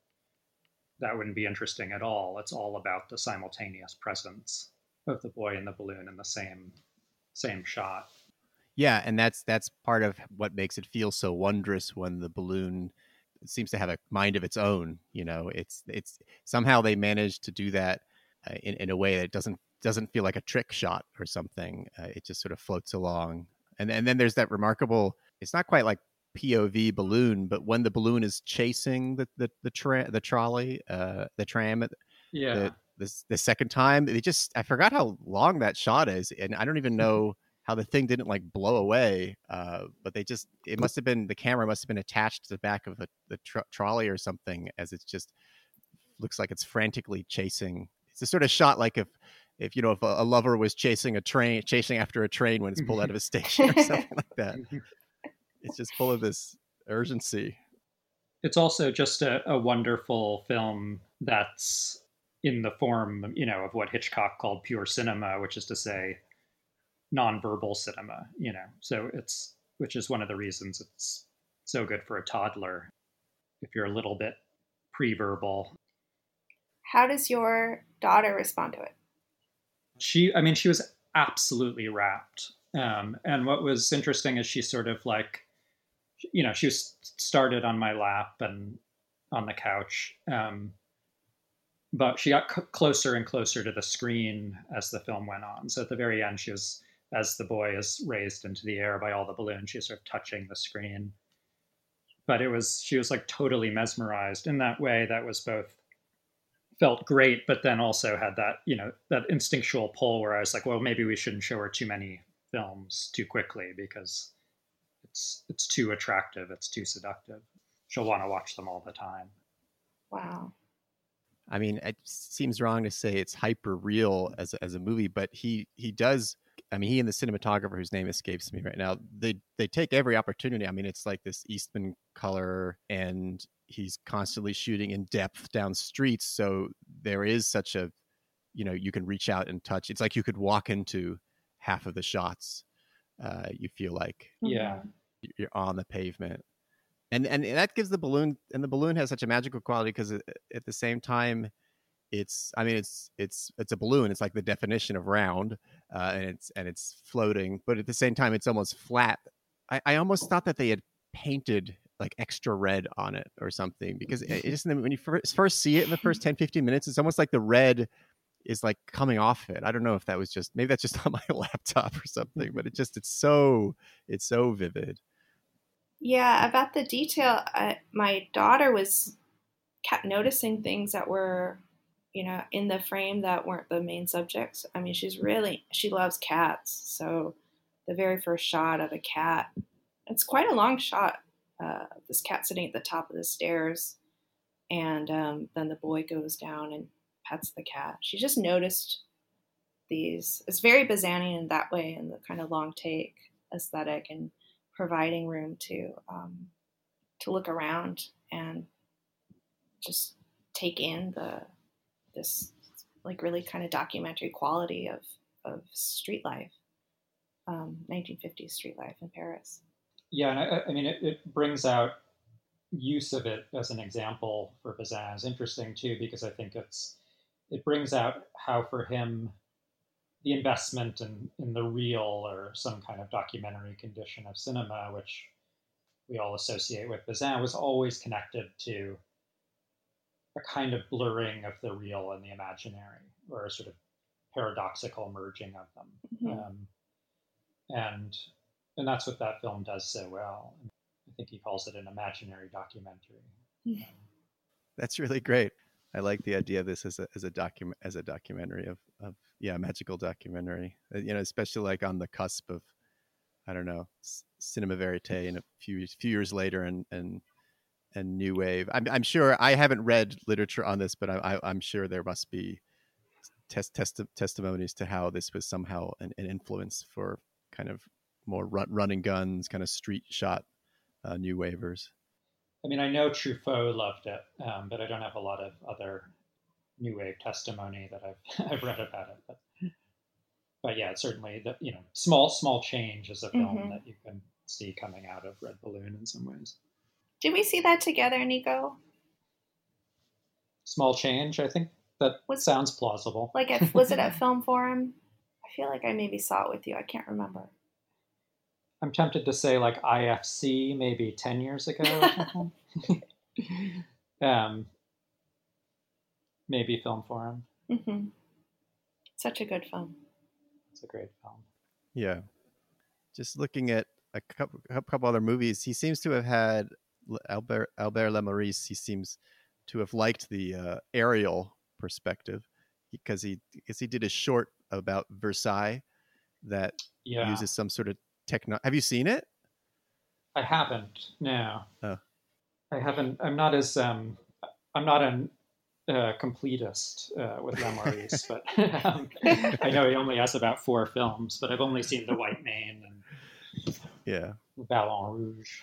that wouldn't be interesting at all it's all about the simultaneous presence of the boy and the balloon in the same same shot Yeah, and that's that's part of what makes it feel so wondrous when the balloon seems to have a mind of its own. You know, it's it's somehow they managed to do that uh, in in a way that doesn't doesn't feel like a trick shot or something. Uh, it just sort of floats along, and and then there's that remarkable. It's not quite like POV balloon, but when the balloon is chasing the the the, tra- the trolley, uh, the tram, yeah the, this the second time they just i forgot how long that shot is and i don't even know how the thing didn't like blow away uh but they just it must have been the camera must have been attached to the back of the, the tr- trolley or something as it's just looks like it's frantically chasing. It's a sort of shot like if if you know if a, a lover was chasing a train chasing after a train when it's pulled out of a station or something like that it's just full of this urgency it's also just a, a wonderful film that's in the form, you know, of what Hitchcock called pure cinema, which is to say, nonverbal cinema. You know, so it's which is one of the reasons it's so good for a toddler. If you're a little bit pre-verbal, How does your daughter respond to it? she, I mean, she was absolutely rapt. Um, and what was interesting is she sort of like you know, she was started on my lap and on the couch. Um, but she got c- closer and closer to the screen as the film went on. So at the very end, she was, as the boy is raised into the air by all the balloons, she's sort of touching the screen. But it was, she was like totally mesmerized in that way that was both felt great, but then also had that, you know, that instinctual pull where I was like, well, maybe we shouldn't show her too many films too quickly because it's it's too attractive, it's too seductive. She'll want to watch them all the time. Wow. I mean, it seems wrong to say it's hyper real as a, as a movie, but he he does. I mean, he and the cinematographer, whose name escapes me right now, they they take every opportunity. I mean, it's like this Eastman color, and he's constantly shooting in depth down streets, so there is such a, you know, you can reach out and touch. It's like you could walk into half of the shots. Uh, you feel like Yeah. You're on the pavement. And and that gives the balloon and the balloon has such a magical quality because at the same time it's i mean it's it's it's a balloon. It's like the definition of round uh, and it's and it's floating but at the same time it's almost flat. I, I almost thought that they had painted like extra red on it or something because it, it just when you first, first see it in the first 10 15 minutes it's almost like the red is like coming off it i don't know if that was just maybe that's just on my laptop or something but it just it's so it's so vivid Yeah, about the detail, I, my daughter was kept noticing things that were, you know, in the frame that weren't the main subjects. I mean, she's really she loves cats, so the very first shot of a cat, it's quite a long shot. Uh, this cat sitting at the top of the stairs, and um, then the boy goes down and pets the cat. She just noticed these. It's very Bazinian in that way, and the kind of long take aesthetic and providing room to um, to look around and just take in the this like really kind of documentary quality of of street life, um, 1950s street life in Paris. Yeah, and I, I mean, it, it brings out use of it as an example for Bazin is interesting too because I think it's it brings out how for him the investment in, in the real or some kind of documentary condition of cinema, which we all associate with Bazin, was always connected to a kind of blurring of the real and the imaginary, or a sort of paradoxical merging of them. Mhm. Um, and and that's what that film does so well. I think he calls it an imaginary documentary. Yeah. Um, That's really great. I like the idea of this as a as a document as a documentary of of yeah magical documentary. Uh, You know, especially like on the cusp of I don't know cinema verite, and a few few years later, and and and new wave. I'm I'm sure I haven't read literature on this, but I, I I'm sure there must be test, test testimonies to how this was somehow an, an influence for kind of more run, running guns, kind of street shot uh, new wavers. I mean, I know Truffaut loved it, um, but I don't have a lot of other new wave testimony that I've I've read about it. But, but yeah, it's certainly the you know small small change is a film Mhm. that you can see coming out of Red Balloon in some ways. Did we see that together, Nico? Small change, I think that Was- sounds plausible. Like, at, was it at Film Forum? I feel like I maybe saw it with you. I can't remember. I'm tempted to say like IFC maybe ten years ago um, maybe Film Forum. hmm Such a good film. It's a great film. Yeah. Just looking at a couple, a couple other movies, he seems to have had Albert Albert Lamorisse. He seems to have liked the uh, aerial perspective because he because he did a short about Versailles that Yeah, uses some sort of techno. Have you seen it? I haven't. No, Oh. I haven't. I'm not as um, I'm not an uh, completist uh, with Lamorisse, but um, I know he only has about four films. But I've only seen The White Mane and Yeah. Ballon Rouge.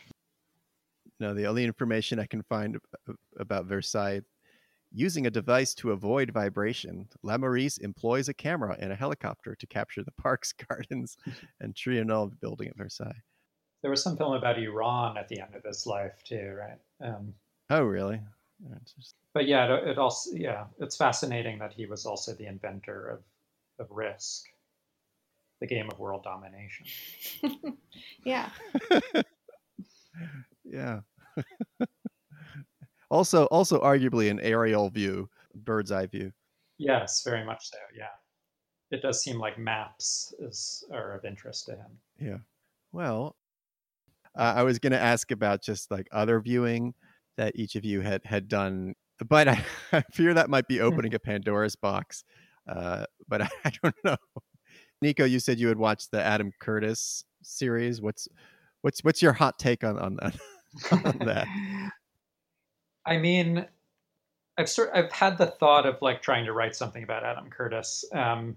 No, the only information I can find about Versailles. Using a device to avoid vibration, Lamorisse employs a camera and a helicopter to capture the parks, gardens, and Trianon building at Versailles. There was some film about Iran at the end of his life too, right? Um, Oh, really? But yeah, it, it also yeah, it's fascinating that he was also the inventor of of Risk, the game of world domination. Yeah. yeah. Also, also arguably an aerial view, bird's eye view. Yes, very much so. Yeah, it does seem like maps is are of interest to him. Yeah. Well, uh, I was going to ask about just like other viewing that each of you had had done, but I, I fear that might be opening a Pandora's box. Uh, but I, I don't know. Nico, you said you had watched the Adam Curtis series. What's what's what's your hot take on on that? on that? I mean, I've sort I've had the thought of like trying to write something about Adam Curtis, um,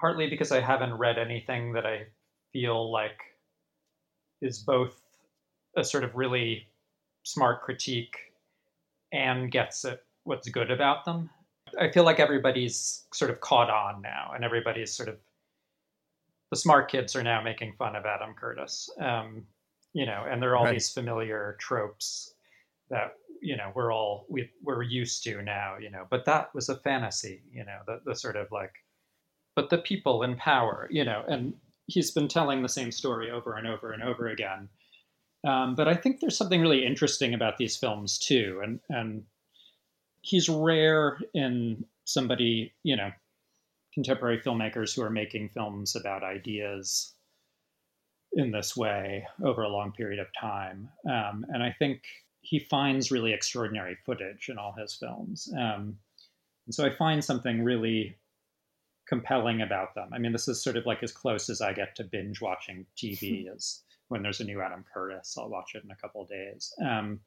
partly because I haven't read anything that I feel like is both a sort of really smart critique and gets at what's good about them. I feel like everybody's sort of caught on now, and everybody's sort of the smart kids are now making fun of Adam Curtis. Um, you know, and there are all right. these familiar tropes that you know we're all we, we're used to now. You know, but that was a fantasy. You know, the the sort of like, but the people in power. You know, and he's been telling the same story over and over and over again. Um, but I think there's something really interesting about these films too, and and he's rare in somebody you know contemporary filmmakers who are making films about ideas in this way over a long period of time. Um, and I think he finds really extraordinary footage in all his films. Um, and so I find something really compelling about them. I mean, this is sort of like as close as I get to binge watching TV as when there's a new Adam Curtis. I'll watch it in a couple of days. Um,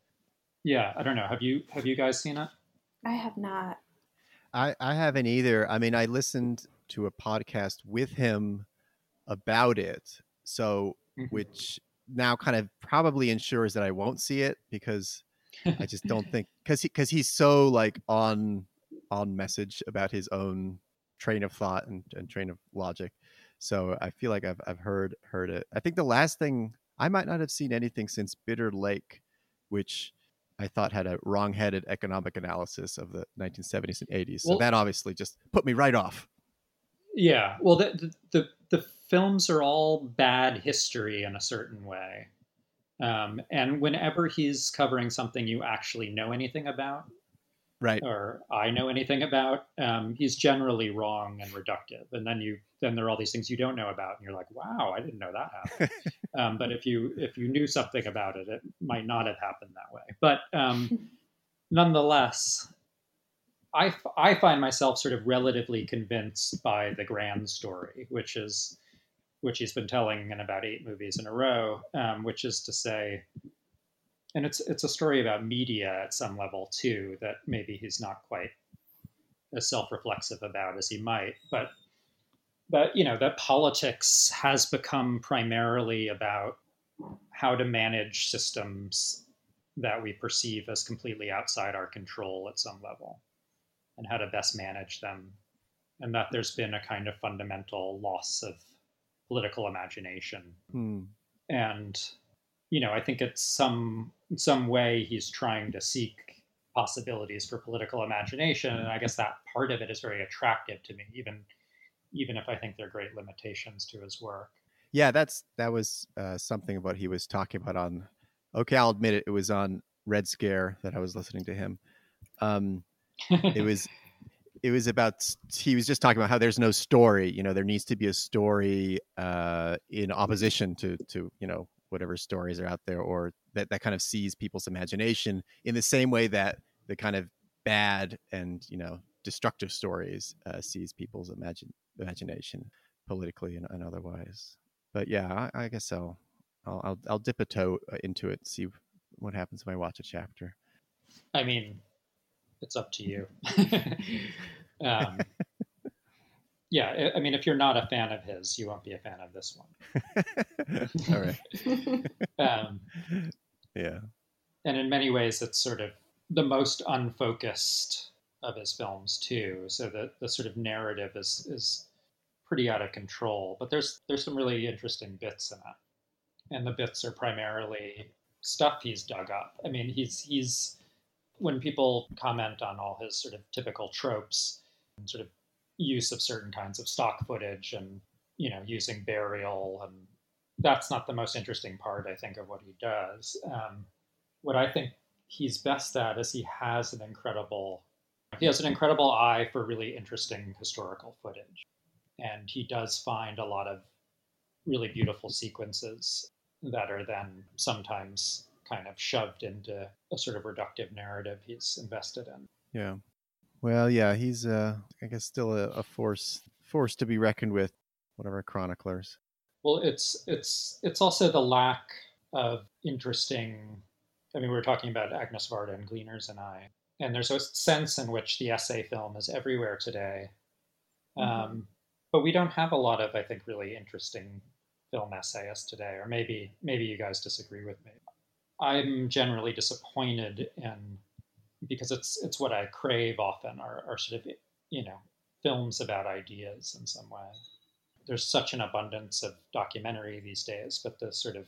yeah, I don't know. Have you have you guys seen it? I have not. I, I haven't either. I mean, I listened to a podcast with him about it. So, mm-hmm. which now kind of probably ensures that I won't see it because I just don't think because because he, he's so like on on message about his own train of thought and, and train of logic. So I feel like I've I've heard heard it. I think the last thing I might not have seen anything since Bitter Lake, which I thought had a wrong-headed economic analysis of the 1970s and 80s. So well, that obviously just put me right off. Yeah, well, the, the the films are all bad history in a certain way, um, and whenever he's covering something you actually know anything about, right. or i know anything about um, he's generally wrong and reductive. And then you then there are all these things you don't know about and you're like wow i didn't know that happened. Um, but if you if you knew something about it it might not have happened that way. But um, nonetheless I, I find myself sort of relatively convinced by the grand story which is which he's been telling in about eight movies in a row um, which is to say and it's it's a story about media at some level too that maybe he's not quite as self-reflexive about as he might but but you know that politics has become primarily about how to manage systems that we perceive as completely outside our control at some level and how to best manage them and that there's been a kind of fundamental loss of political imagination hmm. and you know, I think it's some in some way he's trying to seek possibilities for political imagination, and I guess that part of it is very attractive to me, even even if I think there are great limitations to his work. Yeah, that's that was uh, something of what he was talking about on. Okay, I'll admit it. It was on Red Scare that I was listening to him. Um, it was it was about he was just talking about how there's no story you know there needs to be a story uh, in opposition to to you know whatever stories are out there or that, that kind of sees people's imagination in the same way that the kind of bad and you know destructive stories uh, sees people's imagine, imagination politically and, and otherwise. But yeah I, I guess so I'll, I'll, I'll dip a toe uh, into it see what happens when I watch a chapter. I mean it's up to you um, yeah, I mean, if you're not a fan of his, you won't be a fan of this one. All right. um, yeah. And in many ways, it's sort of the most unfocused of his films too. So the the sort of narrative is is pretty out of control. But there's there's some really interesting bits in it, and the bits are primarily stuff he's dug up. I mean, he's he's when people comment on all his sort of typical tropes, and sort of use of certain kinds of stock footage and you know using burial and that's not the most interesting part i think of what he does. Um, what i think he's best at is he has an incredible he has an incredible eye for really interesting historical footage. And he does find a lot of really beautiful sequences that are then sometimes kind of shoved into a sort of reductive narrative he's invested in. Yeah. Well, yeah, he's uh I guess still a, a force force to be reckoned with, one of our chroniclers. Well, it's it's it's also the lack of interesting I mean, we were talking about Agnes Varda and Gleaners and I, and there's a sense in which the essay film is everywhere today. Mm-hmm. Um, but we don't have a lot of, I think, really interesting film essayists today, or maybe maybe you guys disagree with me. I'm generally disappointed in because it's it's what I crave often are, are sort of you know films about ideas in some way. There's such an abundance of documentary these days, but the sort of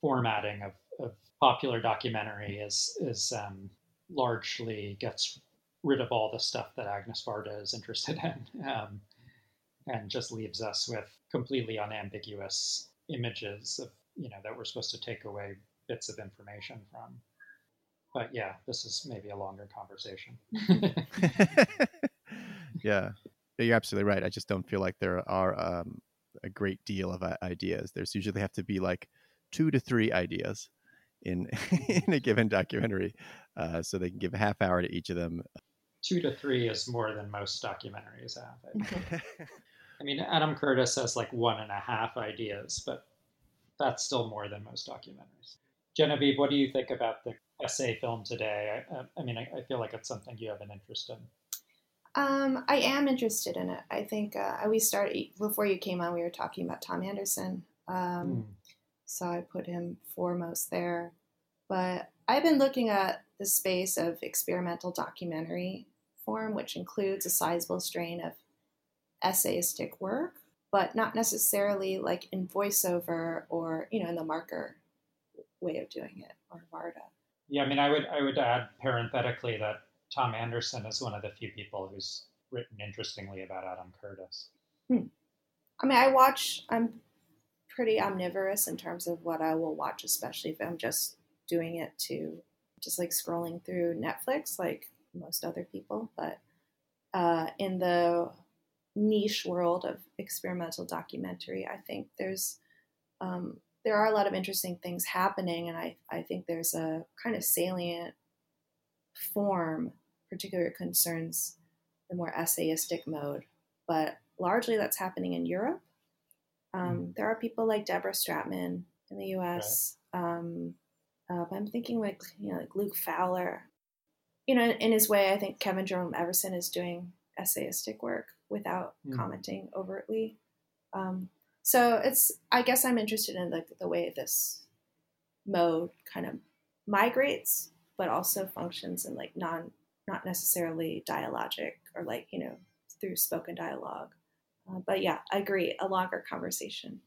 formatting of, of popular documentary is is um, largely gets rid of all the stuff that Agnes Varda is interested in, um, and just leaves us with completely unambiguous images of you know that we're supposed to take away bits of information from. But yeah, this is maybe a longer conversation. yeah, you're absolutely right. I just don't feel like there are um, a great deal of ideas. There's usually have to be like two to three ideas in in a given documentary, uh, so they can give a half hour to each of them. Two to three is more than most documentaries have. I mean, Adam Curtis has like one and a half ideas, but that's still more than most documentaries. Genevieve, what do you think about the essay film today? I, I mean, I, I, feel like it's something you have an interest in. Um, I am interested in it. I think uh, we started before you came on. We were talking about Thom Andersen. Um, mm so I put him foremost there. But I've been looking at the space of experimental documentary form, which includes a sizable strain of essayistic work, but not necessarily like in voiceover or you know in the Marker way of doing it or Varda. Yeah, I mean, I would I would add parenthetically that Thom Andersen is one of the few people who's written interestingly about Adam Curtis. Hmm. I mean, I watch. I'm pretty omnivorous in terms of what I will watch, especially if I'm just doing it to just like scrolling through Netflix, like most other people. But uh, in the niche world of experimental documentary, I think there's um, there are a lot of interesting things happening, and I, I think there's a kind of salient form, particularly concerns the more essayistic mode, but largely that's happening in Europe um, mm. There are people like Deborah Stratman in the U.S. Right. Um, uh, but I'm thinking like you know like Luke Fowler. You know, in his way, I think Kevin Jerome Everson is doing essayistic work without mm. commenting overtly. Um, so it's I guess I'm interested in the the way this mode kind of migrates, but also functions in like non not necessarily dialogic or like you know through spoken dialogue. Uh, but yeah, I agree. A longer conversation.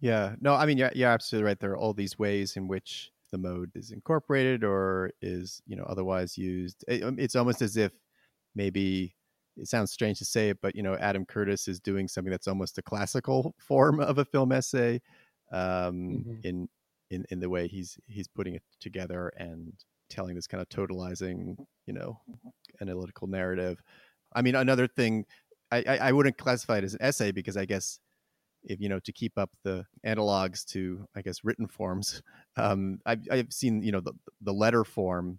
Yeah. No, I mean, yeah, you're absolutely right. There are all these ways in which the mode is incorporated or is, you know, otherwise used. It, um, it's almost as if maybe it sounds strange to say it, but you know, Adam Curtis is doing something that's almost a classical form of a film essay um, mm-hmm. in in in the way he's he's putting it together and telling this kind of totalizing, you know, analytical narrative. I mean, another thing I, I wouldn't classify it as an essay because I guess if you know to keep up the analogs to I guess written forms. Um, I've, I've seen you know the the letter form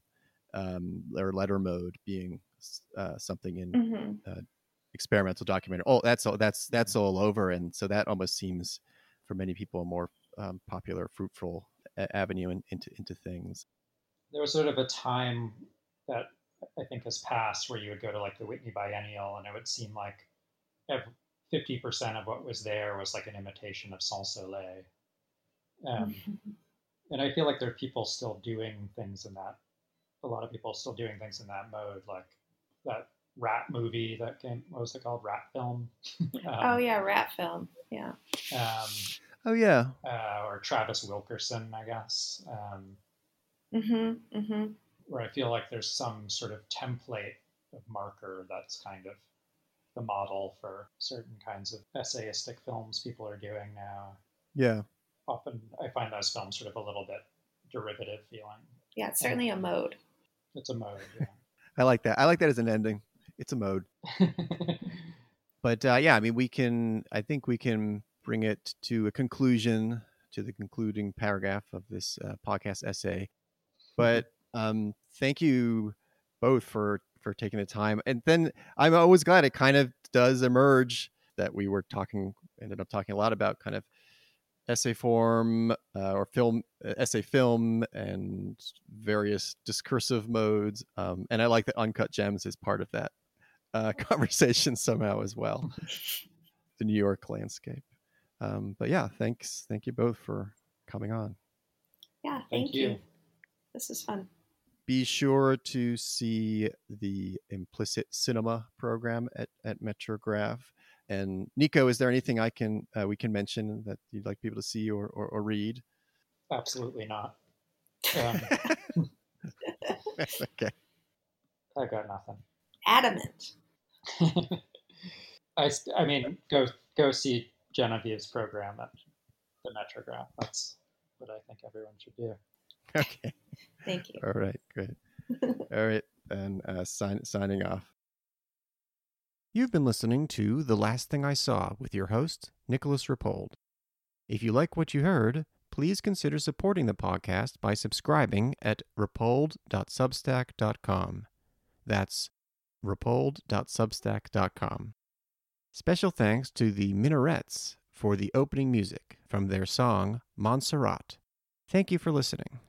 um, or letter mode being uh, something in mm-hmm. uh, experimental documentary. Oh, that's all. That's that's all over, and so that almost seems for many people a more um, popular, fruitful avenue in, into into things. There was sort of a time that I think has passed where you would go to like the Whitney Biennial and it would seem like fifty percent of what was there was like an imitation of Sans Soleil. Um, and I feel like there are people still doing things in that. A lot of people still doing things in that mode, like that rat movie that came. What was it called? Rat film. um, oh yeah, rat film. Yeah. Um, oh yeah. Uh, or Travis Wilkerson, I guess. Um, mm-hmm. Mm-hmm where I feel like there's some sort of template of Marker that's kind of the model for certain kinds of essayistic films people are doing now. Yeah. Often I find those films sort of a little bit derivative feeling. Yeah, it's certainly a mode. It's a mode. Yeah. I like that. I like that as an ending. It's a mode. But uh, yeah, I mean, we can. I think we can bring it to a conclusion, to the concluding paragraph of this uh, podcast essay. But um, thank you both for for taking the time. And then I'm always glad it kind of does emerge that we were talking, ended up talking a lot about kind of essay form uh, or film uh, essay film and various discursive modes. Um, and I like that Uncut Gems is part of that uh, conversation somehow as well. the New York landscape. Um, but yeah, thanks. Thank you both for coming on. Yeah, thank, Thank you. you. This is fun. Be sure to see the implicit cinema program at, at Metrograph. And Nico, is there anything I can uh, we can mention that you'd like people to see or, or, or read? Absolutely not. Um, okay. I got nothing. Adamant. I, I mean, go go see Genevieve's program at the Metrograph. That's what I think everyone should do. Okay. Thank you. All right. Great. All right. And uh, sign, signing off. You've been listening to The Last Thing I Saw with your host, Nicolas Rapold. If you like what you heard, please consider supporting the podcast by subscribing at rapold.substack.com. That's rapold.substack.com. Special thanks to the Minarets for the opening music from their song Montserrat. Thank you for listening.